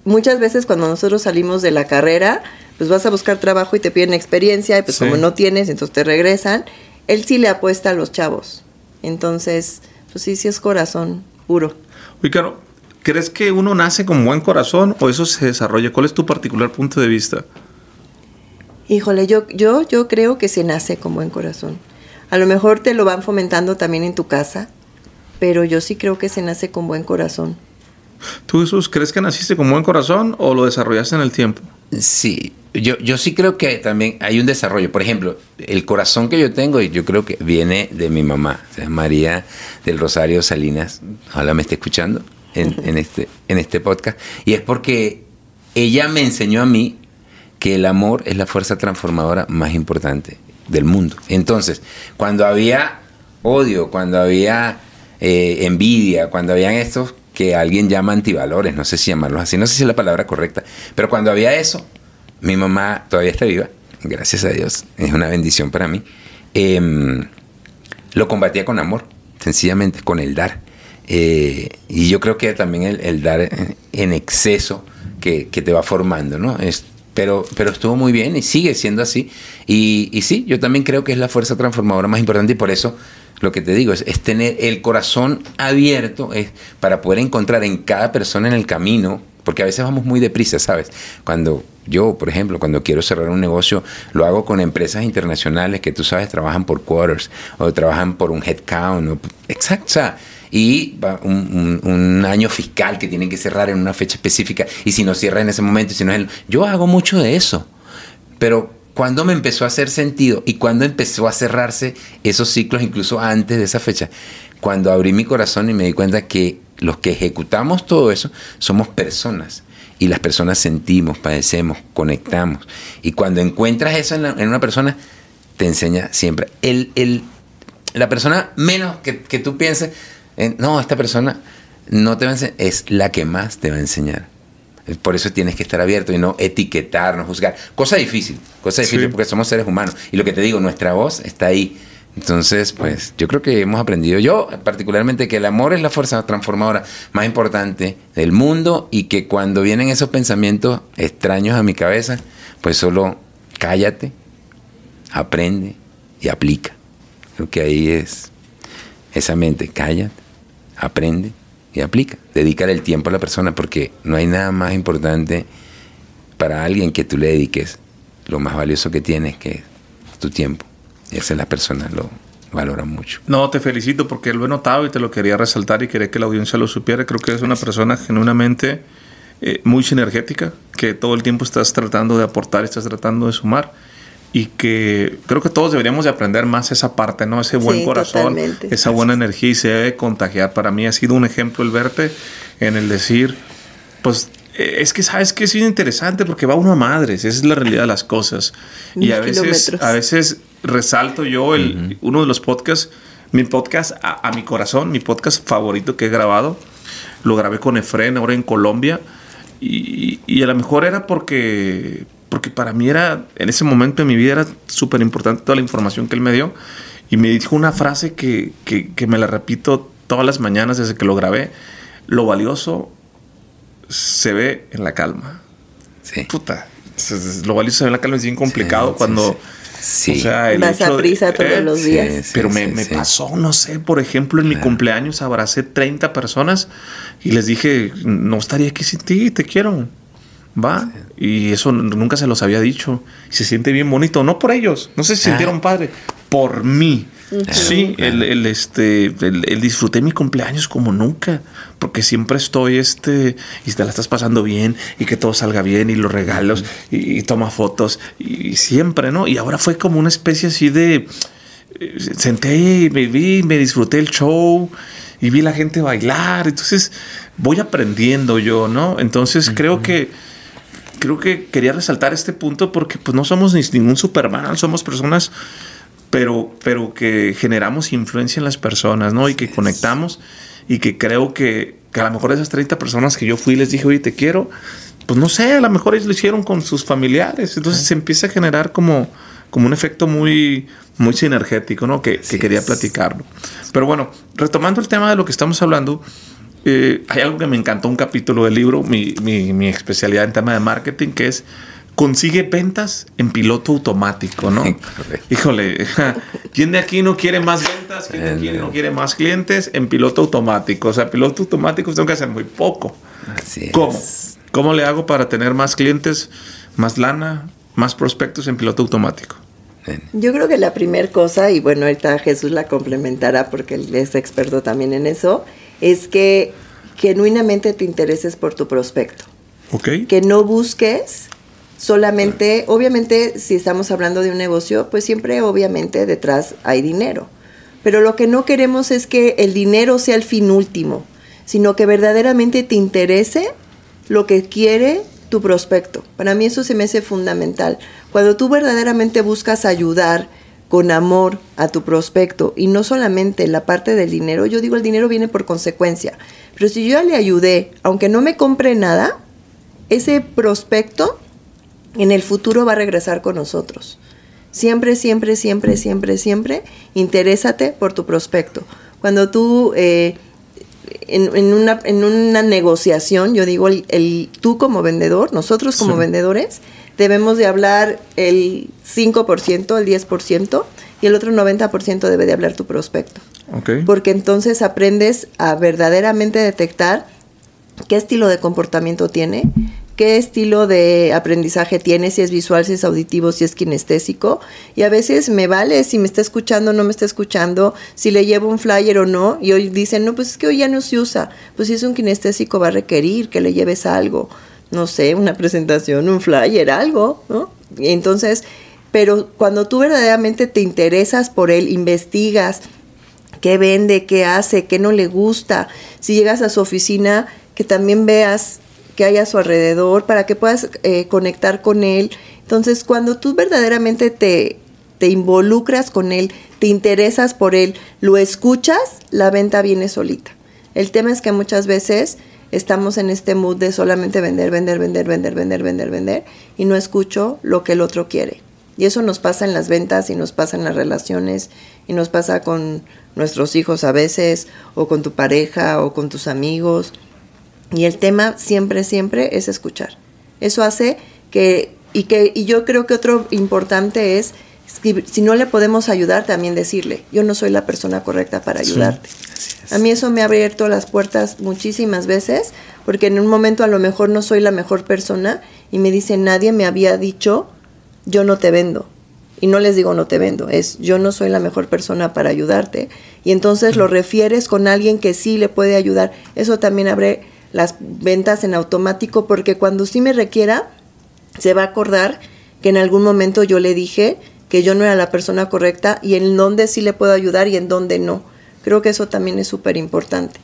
muchas veces cuando nosotros salimos de la carrera, pues vas a buscar trabajo y te piden experiencia, y pues como no tienes, entonces te regresan. Él sí le apuesta a los chavos. Entonces, pues sí, sí es corazón puro. Uy, claro, ¿Crees que uno nace con buen corazón o eso se desarrolla? ¿Cuál es tu particular punto de vista? Híjole, yo, yo, yo creo que se nace con buen corazón. A lo mejor te lo van fomentando también en tu casa, pero yo sí creo que se nace con buen corazón. ¿Tú, Jesús, crees que naciste con buen corazón o lo desarrollaste en el tiempo? Sí, yo, yo sí creo que también hay un desarrollo. Por ejemplo, el corazón que yo tengo, y yo creo que viene de mi mamá, María del Rosario Salinas. Ojalá me esté escuchando en, este, en este podcast, y es porque ella me enseñó a mí que el amor es la fuerza transformadora más importante del mundo. Entonces, cuando había odio, cuando había eh, envidia, cuando habían estos que alguien llama antivalores, no sé si llamarlos así, no sé si es la palabra correcta, pero cuando había eso, mi mamá todavía está viva, gracias a Dios, es una bendición para mí, em, lo combatía con amor, sencillamente, con el dar. Eh, y yo creo que también el, dar en exceso que, te va formando, ¿no? Es, pero, pero estuvo muy bien y sigue siendo así. Y, y sí, yo también creo que es la fuerza transformadora más importante y por eso lo que te digo es, es tener el corazón abierto es, para poder encontrar en cada persona en el camino, porque a veces vamos muy deprisa, ¿sabes? Cuando yo, por ejemplo, cuando quiero cerrar un negocio, lo hago con empresas internacionales que tú sabes trabajan por quarters o trabajan por un headcount. exacto. O sea, y un, año fiscal que tienen que cerrar en una fecha específica y si no cierra en ese momento, si no el, yo hago mucho de eso, pero cuando me empezó a hacer sentido y cuando empezó a cerrarse esos ciclos incluso antes de esa fecha, cuando abrí mi corazón y me di cuenta que los que ejecutamos todo eso somos personas y las personas sentimos, padecemos, conectamos. Y cuando encuentras eso en, una persona te enseña siempre. El, el la persona menos que, que tú pienses, no, esta persona no te va a enseñar, es la que más te va a enseñar. Por eso tienes que estar abierto y no etiquetar, no juzgar. Cosa difícil, cosa difícil porque somos seres humanos. Y lo que te digo, nuestra voz está ahí. Entonces, pues yo creo que hemos aprendido, yo particularmente, que el amor es la fuerza transformadora más importante del mundo y que cuando vienen esos pensamientos extraños a mi cabeza, pues solo cállate, aprende y aplica. Creo que ahí es esa mente, cállate, aprende y aplica. Dedicar el tiempo a la persona porque no hay nada más importante para alguien que tú le dediques lo más valioso que tienes, que es tu tiempo. Y esa es la persona, lo valora mucho. No, te felicito porque lo he notado y te lo quería resaltar y quería que la audiencia lo supiera. Creo que es una persona genuinamente eh, muy sinergética, que todo el tiempo estás tratando de aportar, estás tratando de sumar y que creo que todos deberíamos de aprender más esa parte, ¿no? Ese buen corazón, esa buena energía y se debe contagiar. Para mí ha sido un ejemplo el verte en el decir, pues eh, es que sabes que es interesante porque va uno a madres, esa es la realidad de las cosas. y a veces, a veces resalto yo el, uno de los podcasts, mi podcast a, mi corazón, mi podcast favorito que he grabado, lo grabé con Efren ahora en Colombia. Y, y, a lo mejor era porque porque para mí era, en ese momento de mi vida era súper importante toda la información que él me dio. Y me dijo una frase que, que, me la repito todas las mañanas desde que lo grabé. Lo valioso se ve en la calma. Sí. Puta. Lo valioso se ve en la calma es bien complicado cuando... Sí. O sea, el Vas a prisa todos eh, los días. pero me, me pasó, no sé, por ejemplo, en mi cumpleaños abracé 30 personas y les dije, no estaría aquí sin ti, te quiero va. Y eso nunca se los había dicho. Y se siente bien bonito, no por ellos, no sé si se sintieron padre, por mí. Sí, el, este, el, disfruté mi cumpleaños como nunca, porque siempre estoy, este, y te la estás pasando bien, y que todo salga bien, y los regalos, y, toma fotos, y, siempre, ¿no? Y ahora fue como una especie así de, eh, senté y me vi, me disfruté el show, y vi la gente bailar, entonces voy aprendiendo yo, ¿no? Entonces creo que creo que quería resaltar este punto porque pues no somos ni ningún Superman, somos personas, pero, pero que generamos influencia en las personas, ¿no? Y que conectamos y que creo que, que, a lo mejor esas 30 personas que yo fui y les dije, oye, te quiero, pues no sé, a lo mejor ellos lo hicieron con sus familiares, entonces se empieza a generar como, como un efecto muy, muy sinergético, ¿no? Que, que quería platicarlo. Pero bueno, retomando el tema de lo que estamos hablando, eh, hay algo que me encantó, un capítulo del libro, mi, mi, especialidad en tema de marketing, que es consigue ventas en piloto automático, ¿no? Híjole, <laughs> ¿quién de aquí no quiere más ventas? ¿Quién de aquí no quiere más clientes en piloto automático? O sea, piloto automático tengo que hacer muy poco. Así ¿Cómo? ¿Cómo le hago para tener más clientes, más lana, más prospectos en piloto automático? Yo creo que la primera cosa, y bueno, ahorita Jesús la complementará porque él es experto también en eso, es que genuinamente te intereses por tu prospecto. Okay. Que no busques solamente, obviamente si estamos hablando de un negocio, pues siempre obviamente detrás hay dinero. Pero lo que no queremos es que el dinero sea el fin último, sino que verdaderamente te interese lo que quiere tu prospecto. Para mí eso se me hace fundamental. Cuando tú verdaderamente buscas ayudar con amor a tu prospecto y no solamente la parte del dinero, yo digo el dinero viene por consecuencia, pero si yo ya le ayudé, aunque no me compre nada, ese prospecto en el futuro va a regresar con nosotros. Siempre, siempre, siempre, siempre, siempre, interésate por tu prospecto. Cuando tú, eh, en, una, en, una, negociación, yo digo, el, tú como vendedor, nosotros como vendedores, debemos de hablar el 5%, el 10%, y el otro 90% debe de hablar tu prospecto. Porque entonces aprendes a verdaderamente detectar qué estilo de comportamiento tiene, qué estilo de aprendizaje tiene, si es visual, si es auditivo, si es kinestésico. Y a veces me vale si me está escuchando o no me está escuchando, si le llevo un flyer o no. Y hoy dicen, no, pues es que hoy ya no se usa. Pues si es un kinestésico va a requerir que le lleves algo, no sé, una presentación, un flyer, algo, ¿no? entonces, pero cuando tú verdaderamente te interesas por él, investigas, qué vende, qué hace, qué no le gusta. Si llegas a su oficina, que también veas que hay a su alrededor para que puedas eh, conectar con él. Entonces, cuando tú verdaderamente te, te involucras con él, te interesas por él, lo escuchas, la venta viene solita. El tema es que muchas veces estamos en este mood de solamente vender, vender, vender, vender, vender, vender, vender, y no escucho lo que el otro quiere. Y eso nos pasa en las ventas y nos pasa en las relaciones y nos pasa con nuestros hijos a veces, o con tu pareja, o con tus amigos. Y el tema siempre, siempre es escuchar. Eso hace que, y que, y yo creo que otro importante es, si, no le podemos ayudar, también decirle, yo no soy la persona correcta para ayudarte. a mí eso me ha abierto las puertas muchísimas veces, porque en un momento a lo mejor no soy la mejor persona y me dice, nadie me había dicho, yo no te vendo. Y no les digo no te vendo, es yo no soy la mejor persona para ayudarte. Y entonces lo refieres con alguien que sí le puede ayudar. Eso también abre las ventas en automático porque cuando sí me requiera, se va a acordar que en algún momento yo le dije que yo no era la persona correcta y en dónde sí le puedo ayudar y en dónde no. Creo que eso también es súper importante.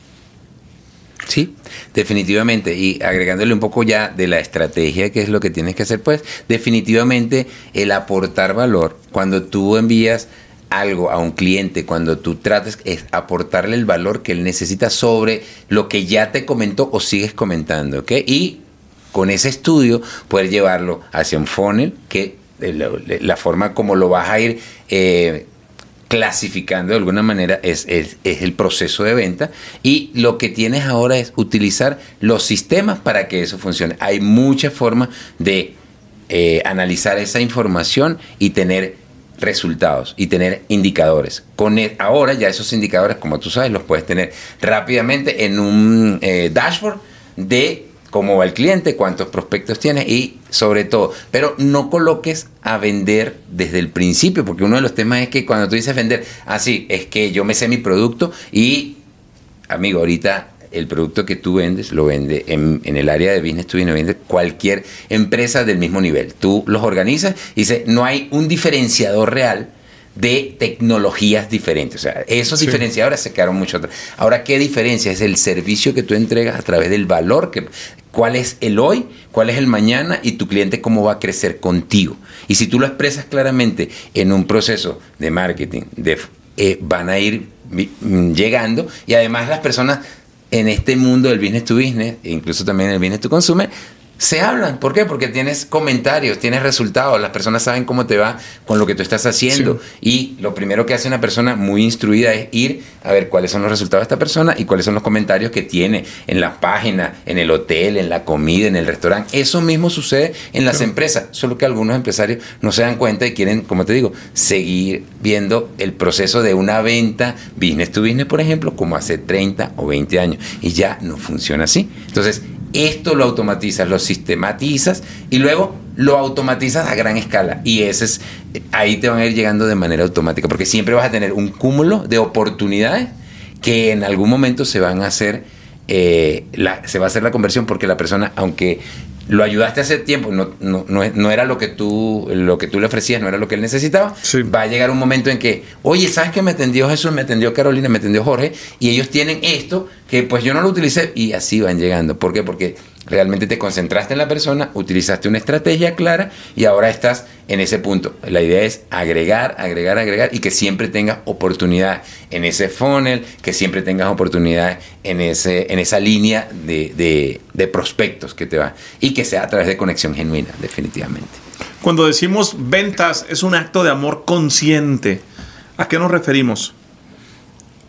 Sí, definitivamente. Y agregándole un poco ya de la estrategia, que es lo que tienes que hacer, pues definitivamente el aportar valor, cuando tú envías algo a un cliente, cuando tú trates es aportarle el valor que él necesita sobre lo que ya te comentó o sigues comentando, ¿ok? Y con ese estudio poder llevarlo hacia un funnel que la, forma como lo vas a ir eh, clasificando de alguna manera es, el proceso de venta y lo que tienes ahora es utilizar los sistemas para que eso funcione. Hay muchas formas de eh, analizar esa información y tener resultados y tener indicadores. Con e, ahora ya esos indicadores, como tú sabes, los puedes tener rápidamente en un eh, dashboard de cómo va el cliente, cuántos prospectos tiene y sobre todo, pero no coloques a vender desde el principio, porque uno de los temas es que cuando tú dices vender, así, ah, es que yo me sé mi producto y, amigo, ahorita el producto que tú vendes lo vende en, el área de business to business, vende cualquier empresa del mismo nivel. Tú los organizas y dices, no hay un diferenciador real de tecnologías diferentes. O sea, esos diferenciadores se quedaron mucho atrás. Ahora, ¿qué diferencia? Es el servicio que tú entregas a través del valor, que, cuál es el hoy, cuál es el mañana y tu cliente cómo va a crecer contigo. Y si tú lo expresas claramente en un proceso de marketing, eh, van a ir mm, llegando y además las personas en este mundo del business to business, incluso también el business to consumer, se hablan. ¿Por qué? Porque tienes comentarios, tienes resultados, las personas saben cómo te va con lo que tú estás haciendo. Y lo primero que hace una persona muy instruida es ir a ver cuáles son los resultados de esta persona y cuáles son los comentarios que tiene en la página, en el hotel, en la comida, en el restaurante. Eso mismo sucede en las empresas, solo que algunos empresarios no se dan cuenta y quieren, como te digo, seguir viendo el proceso de una venta business to business, por ejemplo, como hace 30 o 20 años. Y ya no funciona así. Entonces, esto lo automatizas, lo sistematizas y luego lo automatizas a gran escala. Y ese es, ahí te van a ir llegando de manera automática, porque siempre vas a tener un cúmulo de oportunidades que en algún momento se van a hacer, eh, se va a hacer la conversión porque la persona, aunque lo ayudaste hace tiempo, no, no, no, era lo que, tú, lo que tú le ofrecías, no era lo que él necesitaba, va a llegar un momento en que, oye, ¿sabes que me atendió Jesús, me atendió Carolina, me atendió Jorge? Y ellos tienen esto que pues yo no lo utilicé y así van llegando. ¿Por qué? Porque Realmente te concentraste en la persona, utilizaste una estrategia clara y ahora estás en ese punto. La idea es agregar, agregar, agregar y que siempre tengas oportunidad en ese funnel, que siempre tengas oportunidad en, ese, en esa línea de, de prospectos que te va y que sea a través de conexión genuina, definitivamente. Cuando decimos ventas es un acto de amor consciente, ¿a qué nos referimos?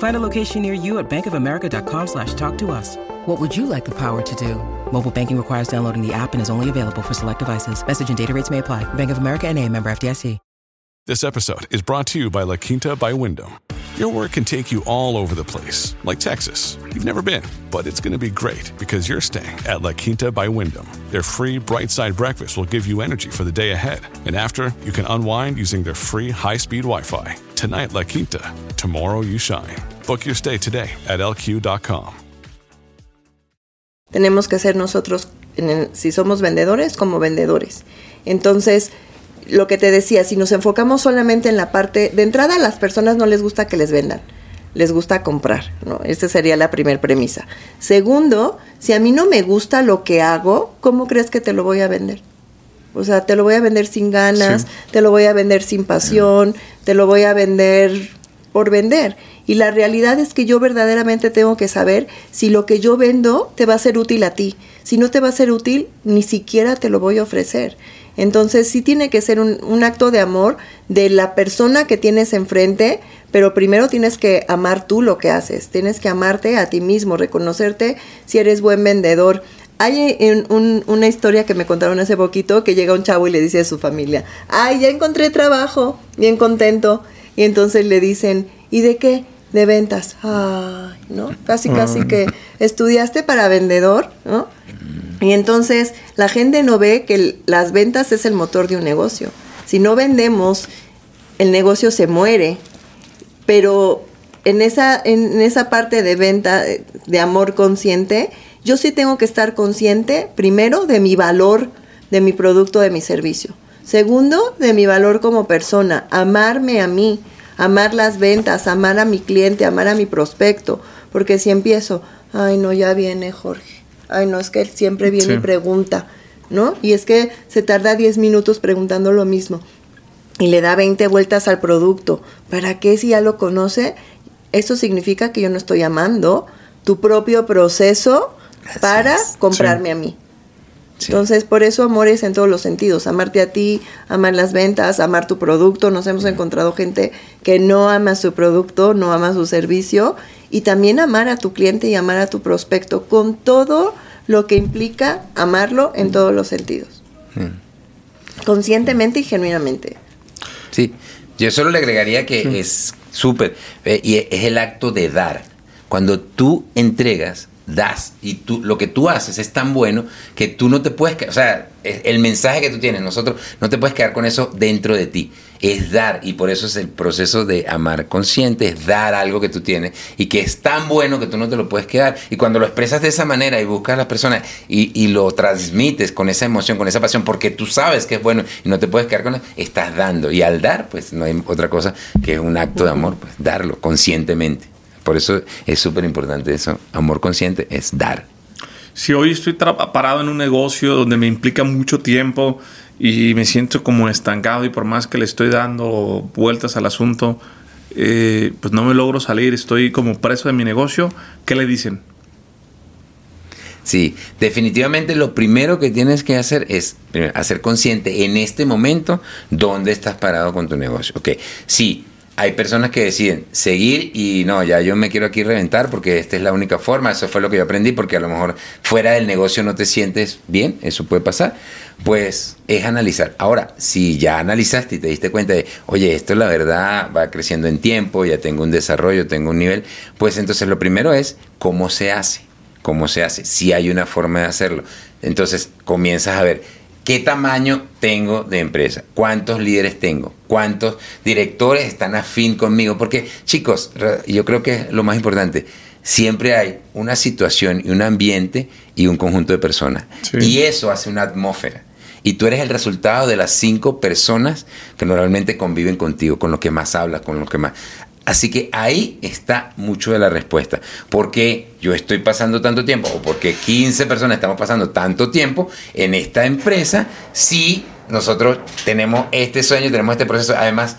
Find a location near you at bankofamerica.com slash talk to us. What would you like the power to do? Mobile banking requires downloading the app and is only available for select devices. Message and data rates may apply. Bank of America and a member FDIC. This episode is brought to you by La Quinta by Wyndham. Your work can take you all over the place, like Texas. You've never been, but it's going to be great because you're staying at La Quinta by Wyndham. Their free bright side breakfast will give you energy for the day ahead. And after, you can unwind using their free high speed Wi Fi. Tonight, La Quinta. Tomorrow, you shine. Book your stay today at lq.com. Tenemos que ser nosotros, si somos vendedores, como vendedores. Entonces, lo que te decía, si nos enfocamos solamente en la parte, de entrada a las personas no les gusta que les vendan, les gusta comprar, ¿no? Esta sería la primera premisa. Segundo, si a mí no me gusta lo que hago, ¿cómo crees que te lo voy a vender? O sea, te lo voy a vender sin ganas, Sí. te lo voy a vender sin pasión, te lo voy a vender por vender. Y la realidad es que yo verdaderamente tengo que saber si lo que yo vendo te va a ser útil a ti. Si no te va a ser útil, ni siquiera te lo voy a ofrecer. Entonces sí tiene que ser un, un acto de amor de la persona que tienes enfrente, pero primero tienes que amar tú lo que haces, tienes que amarte a ti mismo, reconocerte si eres buen vendedor. Hay en un- una historia que me contaron hace poquito que llega un chavo y le dice a su familia, ay, ya encontré trabajo, bien contento. Y entonces le dicen, ¿y de qué? De ventas. Ay, ¿no? Casi, casi que estudiaste para vendedor, ¿no? Y entonces la gente no ve que el- las ventas es el motor de un negocio. Si no vendemos, el negocio se muere. Pero en esa, en esa parte de venta, de amor consciente, yo sí tengo que estar consciente, primero, de mi valor de mi producto, de mi servicio. Segundo, de mi valor como persona, amarme a mí, amar las ventas, amar a mi cliente, amar a mi prospecto. Porque si empiezo, ay no, ya viene Jorge, ay no, es que él siempre viene Sí. y pregunta, ¿no? Y es que se tarda 10 minutos preguntando lo mismo y le da 20 vueltas al producto. ¿Para qué si ya lo conoce? Eso significa que yo no estoy amando tu propio proceso para es. comprarme a mí. Sí. Entonces, por eso amor es en todos los sentidos. Amarte a ti, amar las ventas, amar tu producto. Nos hemos encontrado gente que no ama su producto, no ama su servicio. Y también amar a tu cliente y amar a tu prospecto con todo lo que implica amarlo en todos los sentidos. Conscientemente y genuinamente. Sí, yo solo le agregaría que es súper, eh, y es el acto de dar. Cuando tú entregas, das, y tú, lo que tú haces es tan bueno que tú no te puedes, o sea, el mensaje que tú tienes, nosotros, no te puedes quedar con eso dentro de ti, es dar, y por eso es el proceso de amar consciente, es dar algo que tú tienes, y que es tan bueno que tú no te lo puedes quedar, y cuando lo expresas de esa manera y buscas a las personas y, y lo transmites con esa emoción, con esa pasión, porque tú sabes que es bueno y no te puedes quedar con eso, estás dando, y al dar, pues no hay otra cosa que un acto de amor, pues darlo conscientemente. Por eso es súper importante eso. Amor consciente es dar. Si hoy estoy parado en un negocio donde me implica mucho tiempo y me siento como estancado y por más que le estoy dando vueltas al asunto, eh, pues no me logro salir, estoy como preso de mi negocio, ¿qué le dicen? Sí, definitivamente lo primero que tienes que hacer es primero, hacer consciente en este momento dónde estás parado con tu negocio. Ok, sí, hay personas que deciden seguir y no, ya yo me quiero aquí reventar porque esta es la única forma, eso fue lo que yo aprendí porque a lo mejor fuera del negocio no te sientes bien, eso puede pasar, pues es analizar. Ahora, si ya analizaste y te diste cuenta de, oye, esto la verdad va creciendo en tiempo, ya tengo un desarrollo, tengo un nivel, pues entonces lo primero es cómo se hace cómo se hace, si hay una forma de hacerlo. Entonces comienzas a ver qué ¿Qué tamaño tengo de empresa? ¿Cuántos líderes tengo? ¿Cuántos directores están afín conmigo? Porque, chicos, yo creo que es lo más importante. Siempre hay una situación y un ambiente y un conjunto de personas. Y eso hace una atmósfera. Y tú eres el resultado de las cinco personas que normalmente conviven contigo, con los que más hablas, con los que más... Así que ahí está mucho de la respuesta. ¿Por qué yo estoy pasando tanto tiempo o por qué 15 personas estamos pasando tanto tiempo en esta empresa si nosotros tenemos este sueño, tenemos este proceso? Además,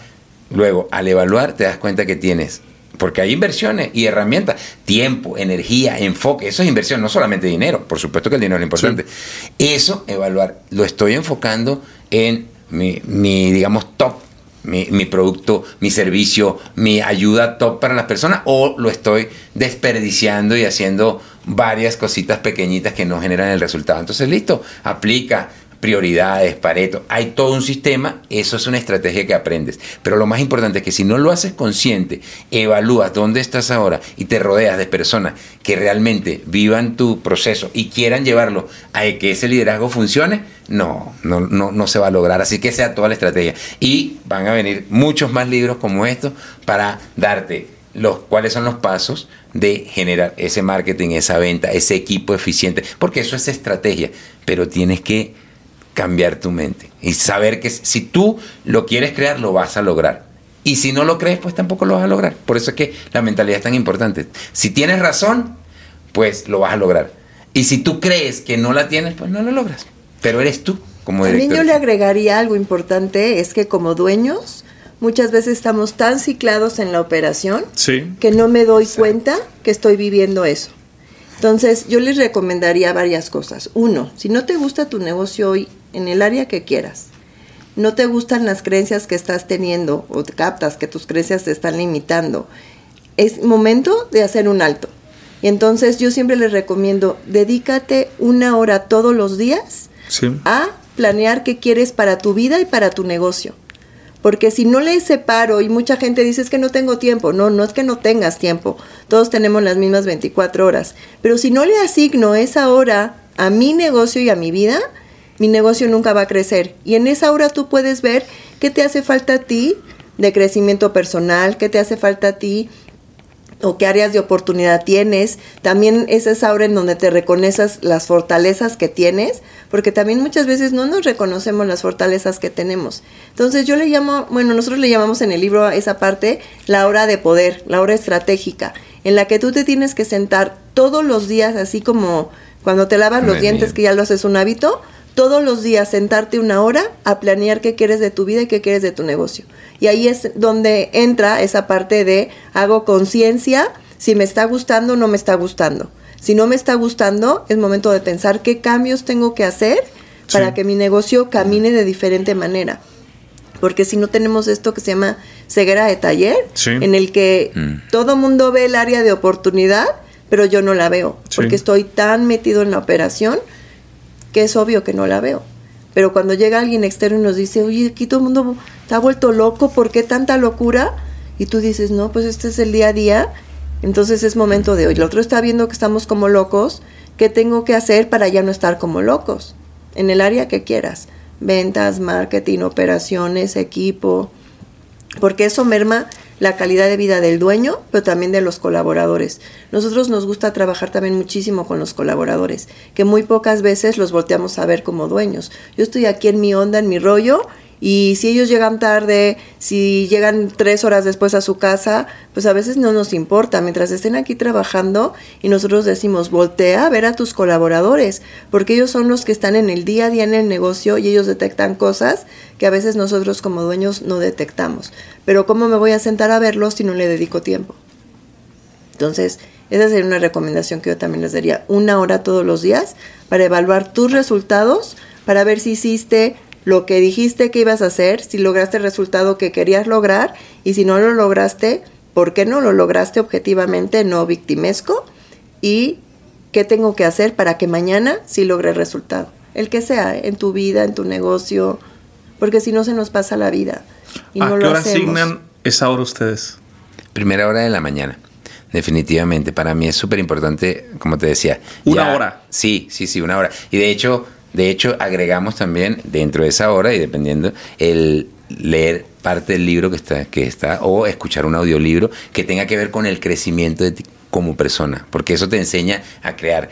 luego al evaluar te das cuenta que tienes porque hay inversiones y herramientas, tiempo, energía, enfoque, eso es inversión, no solamente dinero, por supuesto que el dinero es importante. Eso, evaluar, lo estoy enfocando en mi, mi digamos, top mi, producto, mi servicio, mi ayuda top para las personas o lo estoy desperdiciando y haciendo varias cositas pequeñitas que no generan el resultado. Entonces, listo, aplica prioridades, Pareto, hay todo un sistema, eso es una estrategia que aprendes. Pero lo más importante es que si no lo haces consciente, evalúas dónde estás ahora y te rodeas de personas que realmente vivan tu proceso y quieran llevarlo a que ese liderazgo funcione, no, no, no, no se va a lograr. Así que sea toda la estrategia. Y van a venir muchos más libros como estos para darte los cuáles son los pasos de generar ese marketing, esa venta, ese equipo eficiente, porque eso es estrategia, pero tienes que cambiar tu mente y saber que si tú lo quieres crear, lo vas a lograr. Y si no lo crees, pues tampoco lo vas a lograr. Por eso es que la mentalidad es tan importante. Si tienes razón, pues lo vas a lograr. Y si tú crees que no la tienes, pues no lo logras. Pero eres tú como director. También yo le agregaría algo importante, es que como dueños, muchas veces estamos tan ciclados en la operación que no me doy cuenta que estoy viviendo eso. Entonces, yo les recomendaría varias cosas. Uno, si no te gusta tu negocio hoy en el área que quieras, no te gustan las creencias que estás teniendo o te captas que tus creencias te están limitando, es momento de hacer un alto. Y entonces yo siempre les recomiendo, dedícate una hora todos los días a planear qué quieres para tu vida y para tu negocio. Porque si no le separo, y mucha gente dice es que no tengo tiempo, no, no es que no tengas tiempo, todos tenemos las mismas 24 horas, pero si no le asigno esa hora a mi negocio y a mi vida, mi negocio nunca va a crecer. Y en esa hora tú puedes ver qué te hace falta a ti de crecimiento personal, qué te hace falta a ti o qué áreas de oportunidad tienes. También es esa hora en donde te reconoces las fortalezas que tienes, porque también muchas veces no nos reconocemos las fortalezas que tenemos. Entonces yo le llamo, bueno, nosotros le llamamos en el libro a esa parte la hora de poder, la hora estratégica, en la que tú te tienes que sentar todos los días, así como cuando te lavas los dientes, que ya lo haces un hábito, todos los días sentarte una hora a planear qué quieres de tu vida y qué quieres de tu negocio. Y ahí es donde entra esa parte de hago conciencia si me está gustando o no me está gustando. Si no me está gustando, es momento de pensar qué cambios tengo que hacer para que mi negocio camine de diferente manera. Porque si no tenemos esto que se llama ceguera de taller, en el que mm. todo mundo ve el área de oportunidad, pero yo no la veo, porque estoy tan metido en la operación que es obvio que no la veo. Pero cuando llega alguien externo y nos dice, oye, aquí todo el mundo está vuelto loco, ¿por qué tanta locura? Y tú dices, no, pues este es el día a día, entonces es momento de hoy. El otro está viendo que estamos como locos, ¿qué tengo que hacer para ya no estar como locos? En el área que quieras, ventas, marketing, operaciones, equipo, porque eso merma la calidad de vida del dueño, pero también de los colaboradores. Nosotros nos gusta trabajar también muchísimo con los colaboradores, que muy pocas veces los volteamos a ver como dueños. Yo estoy aquí en mi onda, en mi rollo, y si ellos llegan tarde, si llegan tres horas después a su casa, pues a veces no nos importa. Mientras estén aquí trabajando y nosotros decimos, voltea a ver a tus colaboradores, porque ellos son los que están en el día a día en el negocio y ellos detectan cosas que a veces nosotros como dueños no detectamos. Pero ¿cómo me voy a sentar a verlos si no le dedico tiempo? Entonces, esa sería una recomendación que yo también les daría. Una hora todos los días para evaluar tus resultados, para ver si hiciste lo que dijiste que ibas a hacer, si lograste el resultado que querías lograr y si no lo lograste, ¿por qué no lo lograste objetivamente, no victimesco? Y qué tengo que hacer para que mañana sí logre el resultado. El que sea, en tu vida, en tu negocio, porque si no se nos pasa la vida. Y ¿A qué hora asignan esa hora ustedes? Primera hora de la mañana. Definitivamente, para mí es súper importante, como te decía. Una hora. Sí, sí, sí, una hora. Y de hecho, De hecho, agregamos también dentro de esa hora y dependiendo el leer parte del libro que está, que está o escuchar un audiolibro que tenga que ver con el crecimiento de ti como persona, porque eso te enseña a crear,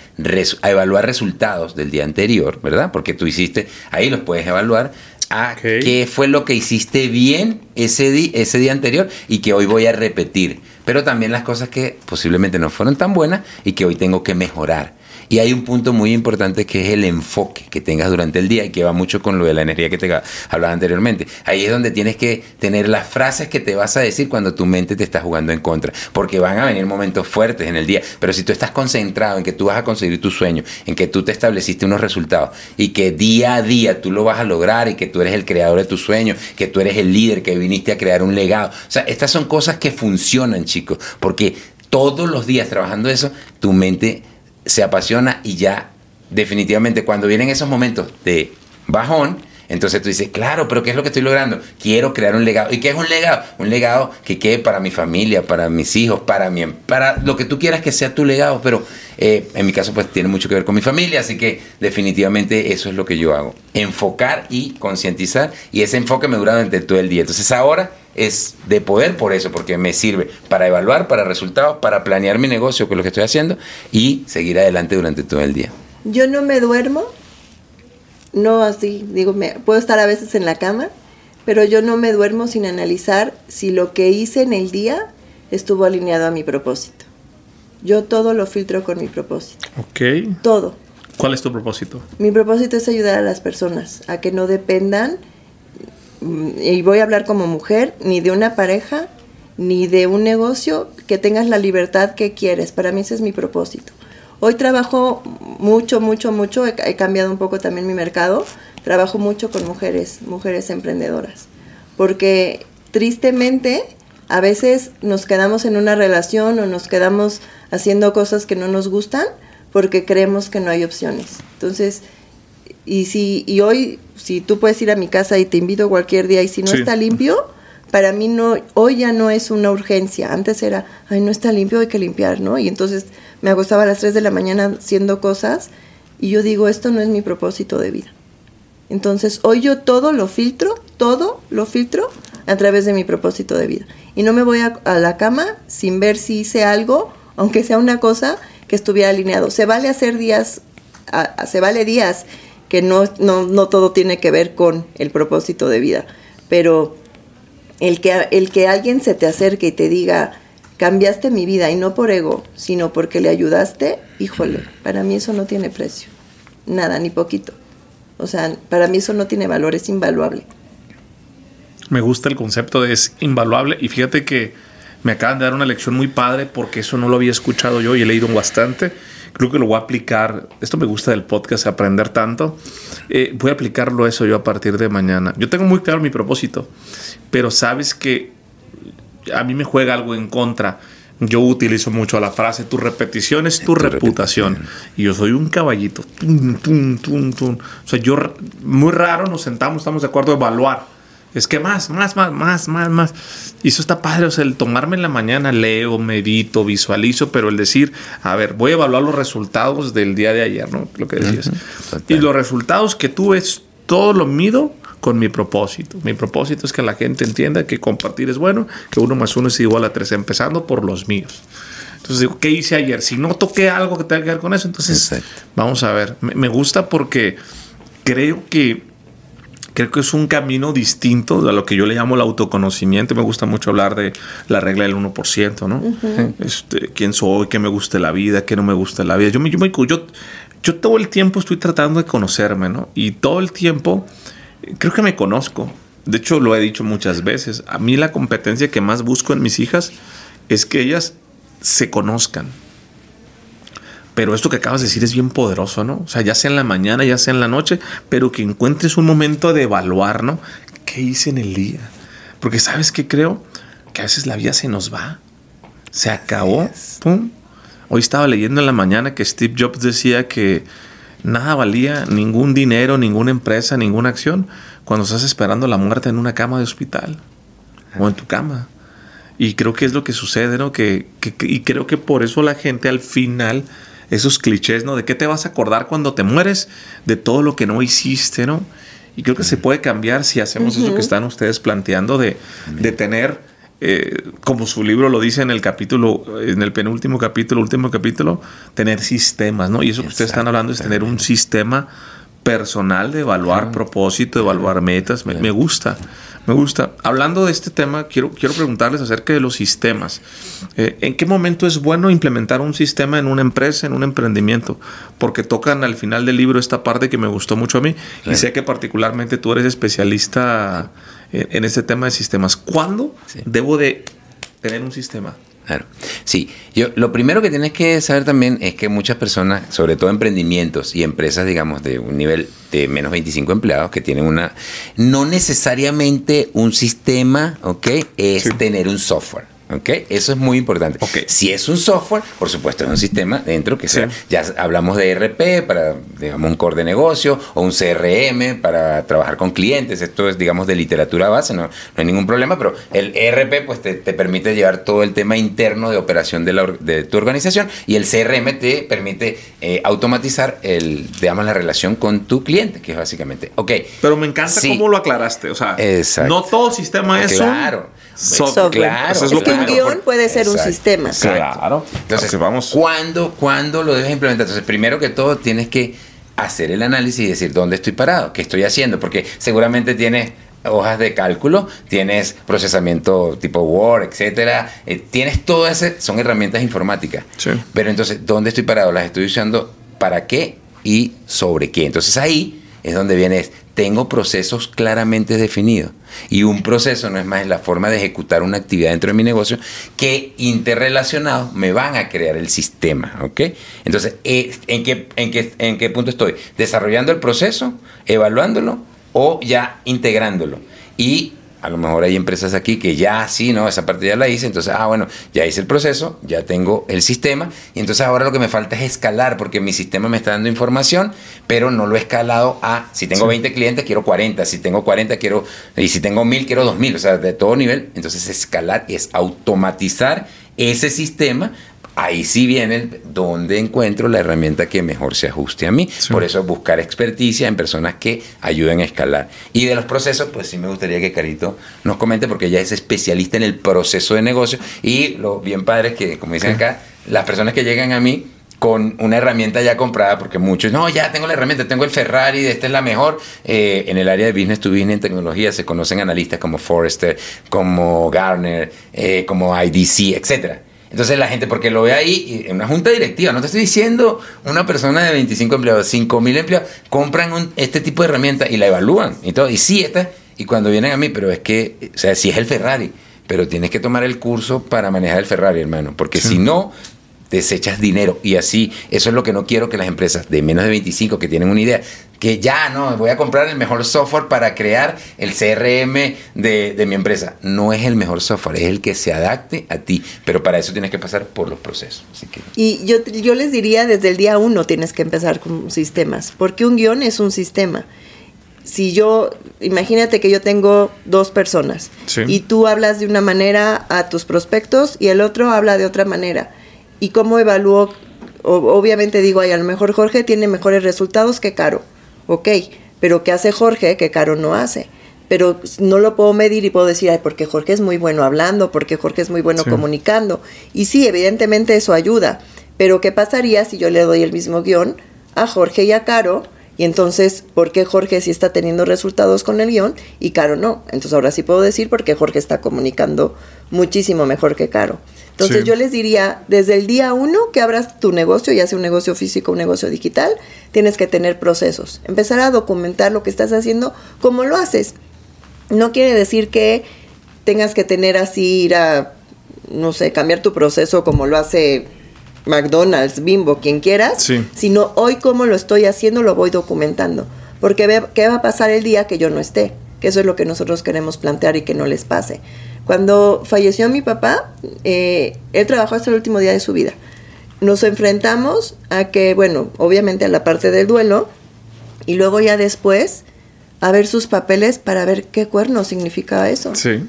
a evaluar resultados del día anterior, ¿verdad? Porque tú hiciste, ahí los puedes evaluar, a qué fue lo que hiciste bien ese, ese día anterior y que hoy voy a repetir, pero también las cosas que posiblemente no fueron tan buenas y que hoy tengo que mejorar. Y hay un punto muy importante que es el enfoque que tengas durante el día y que va mucho con lo de la energía que te hablaba anteriormente. Ahí es donde tienes que tener las frases que te vas a decir cuando tu mente te está jugando en contra, porque van a venir momentos fuertes en el día, pero si tú estás concentrado en que tú vas a conseguir tu sueño, en que tú te estableciste unos resultados y que día a día tú lo vas a lograr y que tú eres el creador de tu sueño, que tú eres el líder, que viniste a crear un legado. O sea, estas son cosas que funcionan, chicos, porque todos los días trabajando eso, tu mente se apasiona y ya definitivamente cuando vienen esos momentos de bajón, entonces tú dices, claro, pero ¿qué es lo que estoy logrando? Quiero crear un legado. ¿Y qué es un legado? Un legado que quede para mi familia, para mis hijos, para mi, para lo que tú quieras que sea tu legado. Pero eh, en mi caso, pues tiene mucho que ver con mi familia, así que definitivamente eso es lo que yo hago. Enfocar y concientizar. Y ese enfoque me dura durante todo el día. Entonces ahora es de poder por eso, porque me sirve para evaluar, para resultados, para planear mi negocio, que es lo que estoy haciendo, y seguir adelante durante todo el día. Yo no me duermo, no así, digo, me, puedo estar a veces en la cama, pero yo no me duermo sin analizar si lo que hice en el día estuvo alineado a mi propósito. Yo todo lo filtro con mi propósito. Ok. Todo. ¿Cuál es tu propósito? Mi propósito es ayudar a las personas a que no dependan y voy a hablar como mujer, ni de una pareja, ni de un negocio, que tengas la libertad que quieres. Para mí ese es mi propósito. Hoy trabajo mucho, mucho, mucho, he, he cambiado un poco también mi mercado, trabajo mucho con mujeres, mujeres emprendedoras, porque tristemente a veces nos quedamos en una relación o nos quedamos haciendo cosas que no nos gustan porque creemos que no hay opciones. Entonces, y si y hoy si tú puedes ir a mi casa y te invito cualquier día y si no está limpio, para mí no hoy ya no es una urgencia. Antes era, ay, no está limpio, hay que limpiar, ¿no? Y entonces me acostaba a las 3 de la mañana haciendo cosas y yo digo, esto no es mi propósito de vida. Entonces, hoy yo todo lo filtro, todo lo filtro a través de mi propósito de vida. Y no me voy a, la cama sin ver si hice algo, aunque sea una cosa que estuviera alineado. Se vale hacer días, se vale días que no, no, todo tiene que ver con el propósito de vida, pero el que, el que alguien se te acerque y te diga, cambiaste mi vida, y no por ego, sino porque le ayudaste, híjole, para mí eso no tiene precio, nada, ni poquito. O sea, para mí eso no tiene valor, es invaluable. Me gusta el concepto de es invaluable y fíjate que me acaban de dar una lección muy padre porque eso no lo había escuchado yo y he leído bastante creo que lo voy a aplicar. Esto me gusta del podcast, aprender tanto. Eh, voy a aplicarlo eso yo a partir de mañana. Yo tengo muy claro mi propósito, pero sabes que a mí me juega algo en contra. Yo utilizo mucho la frase, tu repetición es tu, reputación. Y yo soy un caballito. o sea, yo, muy raro nos sentamos, estamos de acuerdo a evaluar es que más, más, más, más, más, más. Y eso está padre. O sea, el tomarme en la mañana, leo, medito, visualizo, pero el decir, a ver, voy a evaluar los resultados del día de ayer, ¿no? Lo que decías. Y los resultados que tú ves, todo lo mido con mi propósito. Mi propósito es que la gente entienda que compartir es bueno, que uno más uno es igual a tres, empezando por los míos. Entonces digo, ¿qué hice ayer? Si no toqué algo que tenga que ver con eso, entonces vamos a ver. me gusta porque creo que creo que es un camino distinto a lo que yo le llamo el autoconocimiento. Me gusta mucho hablar de la regla del 1%, ¿no? este, quién soy, qué me gusta la vida, qué no me gusta la vida. Yo, me, yo, yo, yo todo el tiempo estoy tratando de conocerme, ¿no? Y todo el tiempo creo que me conozco. De hecho, lo he dicho muchas veces. A mí la competencia que más busco en mis hijas es que ellas se conozcan pero esto que acabas de decir es bien poderoso, ¿no? O sea, ya sea en la mañana, ya sea en la noche, pero que encuentres un momento de evaluar, ¿no? ¿Qué hice en el día? Porque sabes que creo que a veces la vida se nos va. Se acabó. ¡Pum! Hoy estaba leyendo en la mañana que Steve Jobs decía que nada valía ningún dinero, ninguna empresa, ninguna acción cuando estás esperando la muerte en una cama de hospital o en tu cama. Y creo que es lo que sucede, ¿no? Que, que, y creo que por eso la gente al final esos clichés, ¿no? De qué te vas a acordar cuando te mueres, de todo lo que no hiciste, ¿no? Y creo que se puede cambiar si hacemos eso que están ustedes planteando de, de tener, eh, como su libro lo dice en el capítulo, en el penúltimo capítulo, último capítulo, tener sistemas, ¿no? Y eso que ustedes están hablando es tener un sistema personal de evaluar propósito, de evaluar metas. Me, me gusta. Me gusta. Hablando de este tema, quiero, quiero preguntarles acerca de los sistemas. Eh, ¿En qué momento es bueno implementar un sistema en una empresa, en un emprendimiento? Porque tocan al final del libro esta parte que me gustó mucho a mí y sé que particularmente tú eres especialista en, en este tema de sistemas. ¿Cuándo debo de tener un sistema? Claro. Sí, yo lo primero que tienes que saber también es que muchas personas, sobre todo emprendimientos y empresas, digamos, de un nivel de menos 25 empleados que tienen una, no necesariamente un sistema, ¿ok? Es tener un software. ¿Ok? Eso es muy importante. Okay. Si es un software, por supuesto, es un sistema dentro que sea. Ya hablamos de ERP para, digamos, un core de negocio o un CRM para trabajar con clientes. Esto es, digamos, de literatura base, no, no hay ningún problema, pero el ERP, pues, te, te permite llevar todo el tema interno de operación de, la, de, tu organización y el CRM te permite eh, automatizar, el, digamos, la relación con tu cliente, que es básicamente. Ok. Pero me encanta sí. cómo lo aclaraste. O sea, Exacto. no todo sistema es claro. un software. Claro. es, es que un guion puede ser Exacto. un sistema. Claro. Entonces, Entonces vamos. ¿cuándo, ¿cuándo lo debes implementar? Entonces, primero que todo, tienes que hacer el análisis y decir dónde estoy parado, qué estoy haciendo, porque seguramente tienes hojas de cálculo, tienes procesamiento tipo Word, etcétera, eh, tienes todo ese, son herramientas informáticas. Sí. Pero entonces, ¿dónde estoy parado? Las estoy usando para qué y sobre qué. Entonces ahí es donde viene, tengo procesos claramente definidos. Y un proceso no es más la forma de ejecutar una actividad dentro de mi negocio que interrelacionados me van a crear el sistema. ¿ok? Entonces, ¿en qué, en, qué, ¿en qué punto estoy? Desarrollando el proceso, evaluándolo o ya integrándolo. Y a lo mejor hay empresas aquí que ya sí, ¿no? Esa parte ya la hice, entonces, ah, bueno, ya hice el proceso, ya tengo el sistema, y entonces ahora lo que me falta es escalar, porque mi sistema me está dando información, pero no lo he escalado a, si tengo sí. 20 clientes, quiero 40, si tengo 40, quiero, y si tengo 1000, quiero 2000, o sea, de todo nivel, entonces escalar es automatizar ese sistema ahí sí viene donde encuentro la herramienta que mejor se ajuste a mí. Sí. Por eso buscar experticia en personas que ayuden a escalar. Y de los procesos, pues sí me gustaría que Carito nos comente, porque ella es especialista en el proceso de negocio. Y lo bien padre es que, como dicen acá, las personas que llegan a mí con una herramienta ya comprada, porque muchos, no, ya tengo la herramienta, tengo el Ferrari, esta es la mejor. Eh, en el área de business to business en tecnología se conocen analistas como Forrester, como Garner, eh, como IDC, etcétera. Entonces la gente, porque lo ve ahí en una junta directiva, no te estoy diciendo una persona de 25 empleados, 5 mil empleados, compran un, este tipo de herramientas y la evalúan y todo. Y sí, esta, y cuando vienen a mí, pero es que, o sea, sí es el Ferrari, pero tienes que tomar el curso para manejar el Ferrari, hermano, porque sí. si no, desechas dinero. Y así, eso es lo que no quiero que las empresas de menos de 25 que tienen una idea, que ya no, voy a comprar el mejor software para crear el CRM de, de, mi empresa. No es el mejor software, es el que se adapte a ti, pero para eso tienes que pasar por los procesos. Así que... Y yo, yo les diría, desde el día uno tienes que empezar con sistemas, porque un guion es un sistema. Si yo, imagínate que yo tengo dos personas sí. y tú hablas de una manera a tus prospectos y el otro habla de otra manera. ¿Y cómo evalúo? Obviamente digo, ay, a lo mejor Jorge tiene mejores resultados que Caro ok, pero ¿qué hace Jorge que Caro no hace? Pero no lo puedo medir y puedo decir, ay, porque Jorge es muy bueno hablando, porque Jorge es muy bueno sí. comunicando. Y sí, evidentemente eso ayuda. Pero ¿qué pasaría si yo le doy el mismo guion a Jorge y a Caro? Y entonces, ¿por qué Jorge sí está teniendo resultados con el guion y Caro no? Entonces ahora sí puedo decir porque Jorge está comunicando muchísimo mejor que Caro. Entonces sí. yo les diría, desde el día uno que abras tu negocio, ya sea un negocio físico o un negocio digital, tienes que tener procesos. Empezar a documentar lo que estás haciendo, cómo lo haces. No quiere decir que tengas que tener así, ir a, no sé, cambiar tu proceso como lo hace McDonald's, Bimbo, quien quieras, sí. sino hoy cómo lo estoy haciendo, lo voy documentando. Porque ve, ¿qué va a pasar el día que yo no esté? Que eso es lo que nosotros queremos plantear y que no les pase. Cuando falleció mi papá, eh, él trabajó hasta el último día de su vida. Nos enfrentamos a que, bueno, obviamente a la parte del duelo, y luego ya después a ver sus papeles para ver qué cuerno significaba eso. Sí.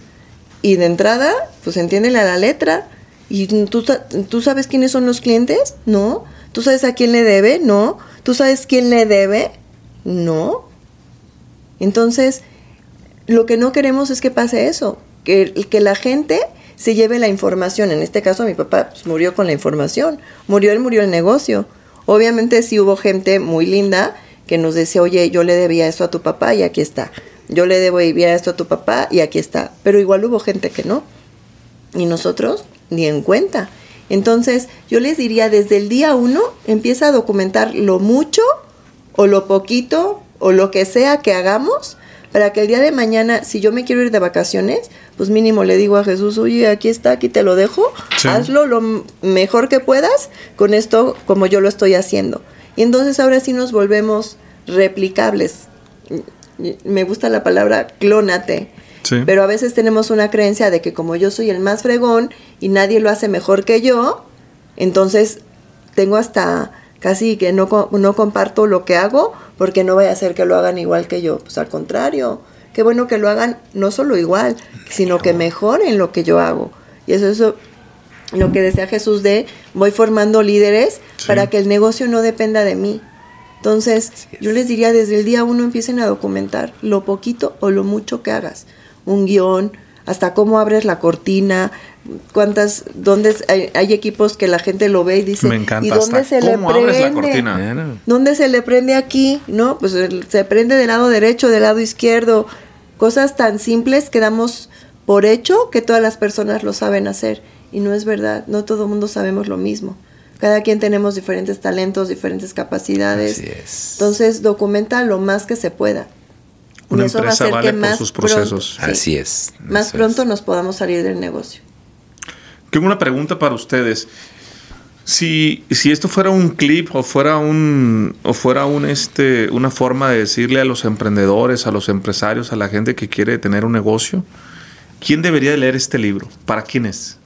Y de entrada, pues entiéndele a la letra. ¿Y tú, tú sabes quiénes son los clientes? No. ¿Tú sabes a quién le debe? No. ¿Tú sabes quién le debe? No. Entonces, lo que no queremos es que pase eso, que, que la gente se lleve la información. En este caso, mi papá pues, murió con la información. Murió él, murió el negocio. Obviamente sí hubo gente muy linda que nos decía, oye, yo le debía esto a tu papá y aquí está. Yo le debía esto a tu papá y aquí está. Pero igual hubo gente que no. Y nosotros ni en cuenta. Entonces, yo les diría, desde el día uno, empieza a documentar lo mucho o lo poquito o lo que sea que hagamos para que el día de mañana, si yo me quiero ir de vacaciones, pues mínimo le digo a Jesús, oye, aquí está, aquí te lo dejo, hazlo lo mejor que puedas con esto como yo lo estoy haciendo. Y entonces ahora sí nos volvemos replicables. Me gusta la palabra clónate. Pero a veces tenemos una creencia de que como yo soy el más fregón y nadie lo hace mejor que yo, entonces tengo hasta casi que no, no comparto lo que hago porque no vaya a ser que lo hagan igual que yo. Pues al contrario, qué bueno que lo hagan no solo igual, sino que mejoren lo que yo hago. Y eso es lo que decía Jesús de voy formando líderes para que el negocio no dependa de mí. Entonces, yo les diría desde el día uno empiecen a documentar lo poquito o lo mucho que hagas. Un guion, hasta cómo abres la cortina, cuántas, dónde hay, equipos que la gente lo ve y dice, ¿y dónde se le prende? ¿Dónde se le prende aquí? ¿No? Pues se prende del lado derecho, del lado izquierdo. Cosas tan simples que damos por hecho que todas las personas lo saben hacer. Y no es verdad, no todo el mundo sabemos lo mismo. Cada quien tenemos diferentes talentos, diferentes capacidades. Así es. Entonces, documenta lo más que se pueda. Una empresa vale por sus procesos. Así es. Más pronto nos podamos salir del negocio. Tengo una pregunta para ustedes. Si, si esto fuera un clip o fuera un o fuera un este una forma de decirle a los emprendedores, a los empresarios, a la gente que quiere tener un negocio, ¿quién debería leer este libro? ¿Para quién es?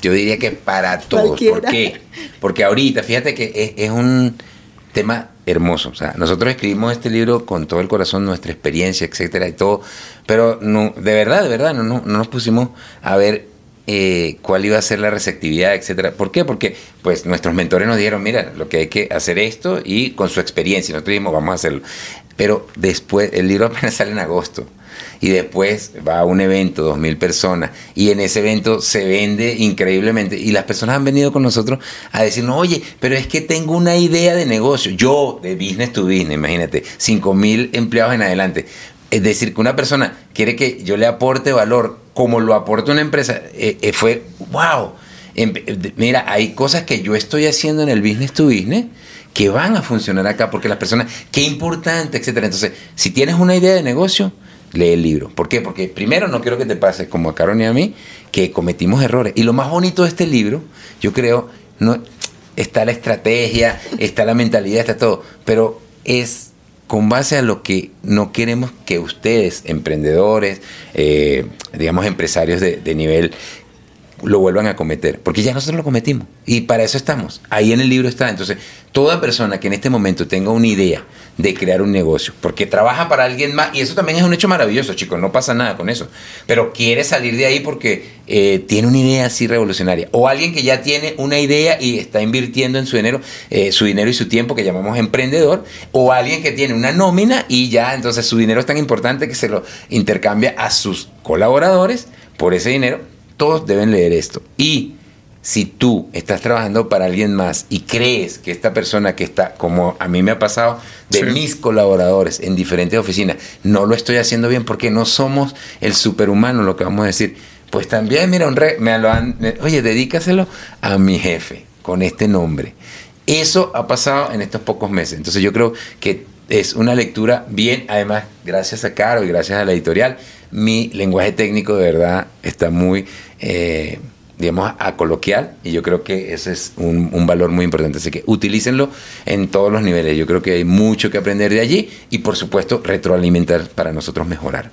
Yo diría que para todos. ¿Por qué? Porque ahorita, fíjate que es, un tema hermoso. O sea, nosotros escribimos este libro con todo el corazón, nuestra experiencia, etcétera, y todo. Pero no, de verdad, de verdad, no, no, nos pusimos a ver eh, cuál iba a ser la receptividad, etcétera. ¿Por qué? Porque pues nuestros mentores nos dijeron, mira, lo que hay que hacer esto y con su experiencia. Nosotros dijimos, vamos a hacerlo. Pero después, el libro <laughs> apenas sale en agosto y después va a un evento, dos mil personas, y en ese evento se vende increíblemente. Y las personas han venido con nosotros a decirnos, oye, pero es que tengo una idea de negocio. Yo, de business to business, imagínate, cinco mil empleados en adelante. Es decir, que una persona quiere que yo le aporte valor como lo aporta una empresa, eh, eh, fue, wow. Em, mira, hay cosas que yo estoy haciendo en el business to business que van a funcionar acá porque las personas, qué importante, etcétera. Entonces, si tienes una idea de negocio, lee el libro. ¿Por qué? Porque primero no quiero que te pase como a Caron y a mí, que cometimos errores. Y lo más bonito de este libro, yo creo, no está la estrategia, está la mentalidad, está todo, pero es con base a lo que no queremos que ustedes, emprendedores, eh, digamos empresarios de, de nivel lo vuelvan a cometer, porque ya nosotros lo cometimos y para eso estamos. Ahí en el libro está. Entonces, toda persona que en este momento tenga una idea de crear un negocio, porque trabaja para alguien más, y eso también es un hecho maravilloso, chicos, no pasa nada con eso, pero quiere salir de ahí porque eh, tiene una idea así revolucionaria, o alguien que ya tiene una idea y está invirtiendo en su dinero, eh, su dinero y su tiempo, que llamamos emprendedor, o alguien que tiene una nómina y ya entonces su dinero es tan importante que se lo intercambia a sus colaboradores por ese dinero todos deben leer esto. Y si tú estás trabajando para alguien más y crees que esta persona que está, como a mí me ha pasado, de mis colaboradores en diferentes oficinas, no lo estoy haciendo bien porque no somos el superhumano, lo que vamos a decir. Pues también, mira, un me lo han, oye, dedícaselo a mi jefe con este nombre. Eso ha pasado en estos pocos meses. Entonces yo creo que es una lectura bien, además, gracias a Caro y gracias a la editorial, mi lenguaje técnico de verdad está muy eh, digamos, a, coloquial y yo creo que ese es un, valor muy importante. Así que utilícenlo en todos los niveles. Yo creo que hay mucho que aprender de allí y por supuesto retroalimentar para nosotros mejorar.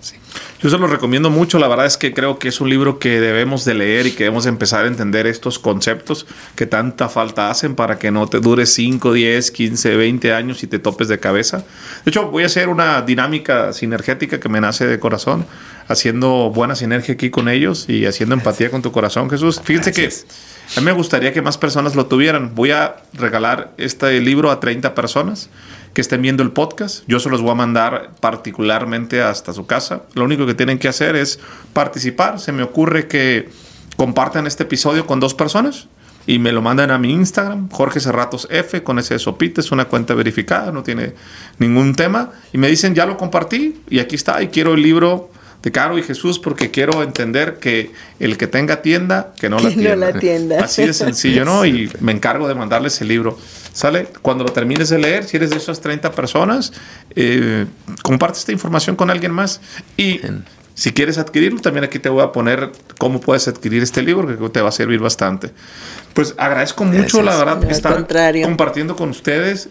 Yo se lo recomiendo mucho. La verdad es que creo que es un libro que debemos de leer y que debemos empezar a entender estos conceptos que tanta falta hacen para que no te dure 5, 10, 15, 20 años y te topes de cabeza. De hecho, voy a hacer una dinámica sinergética que me nace de corazón haciendo buena sinergia aquí con ellos y haciendo empatía con tu corazón, Jesús. Fíjense Gracias. que a mí me gustaría que más personas lo tuvieran. Voy a regalar este libro a 30 personas que estén viendo el podcast. Yo se los voy a mandar particularmente hasta su casa. Lo único que tienen que hacer es participar. Se me ocurre que compartan este episodio con dos personas y me lo mandan a mi Instagram, Jorge Cerratos F, con ese sopite, es una cuenta verificada, no tiene ningún tema. Y me dicen, ya lo compartí y aquí está, y quiero el libro de Caro y Jesús porque quiero entender que el que tenga tienda, que no la no tienda. la tienda. Así de sencillo, ¿no? Y me encargo de mandarles el libro. ¿Sale? Cuando lo termines de leer, si eres de esas 30 personas, eh, comparte esta información con alguien más. Y si quieres adquirirlo, también aquí te voy a poner cómo puedes adquirir este libro, que te va a servir bastante. Pues agradezco mucho, Gracias. la verdad, Al estar contrario. compartiendo con ustedes.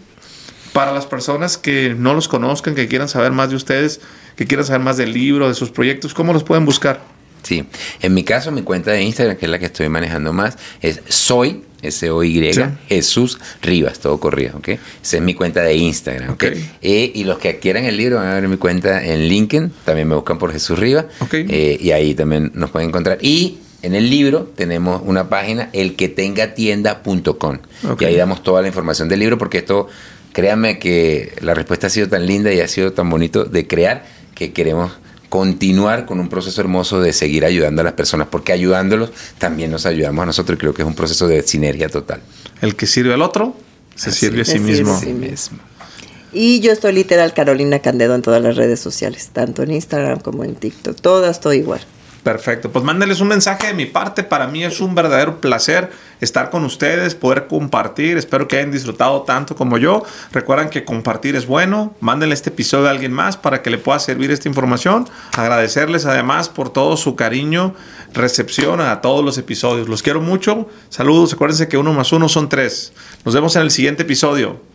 Para las personas que no los conozcan, que quieran saber más de ustedes, que quieran saber más del libro, de sus proyectos, ¿cómo los pueden buscar? Sí, en mi caso, mi cuenta de Instagram, que es la que estoy manejando más, es soy, S-O-Y, Sí. Jesús Rivas, todo corrido, ¿ok? Esa es mi cuenta de Instagram, ¿ok? Eh, y los que quieran el libro van a ver mi cuenta en LinkedIn, también me buscan por Jesús Rivas, Ok. eh, y ahí también nos pueden encontrar. Y en el libro tenemos una página, elquetengatienda.com, Ok. y ahí damos toda la información del libro, porque esto, créanme que la respuesta ha sido tan linda y ha sido tan bonito de crear que queremos continuar con un proceso hermoso de seguir ayudando a las personas, porque ayudándolos también nos ayudamos a nosotros y creo que es un proceso de sinergia total. El que sirve al otro, se Así sirve a sí mismo. Mismo. mismo. Y yo estoy literal Carolina Candedo en todas las redes sociales, tanto en Instagram como en TikTok. Todas estoy igual. Perfecto, pues mándenles un mensaje de mi parte. Para mí es un verdadero placer estar con ustedes, poder compartir. Espero que hayan disfrutado tanto como yo. Recuerden que compartir es bueno. Mándenle este episodio a alguien más para que le pueda servir esta información. Agradecerles además por todo su cariño, recepción a todos los episodios. Los quiero mucho. Saludos. Acuérdense que uno más uno son tres. Nos vemos en el siguiente episodio.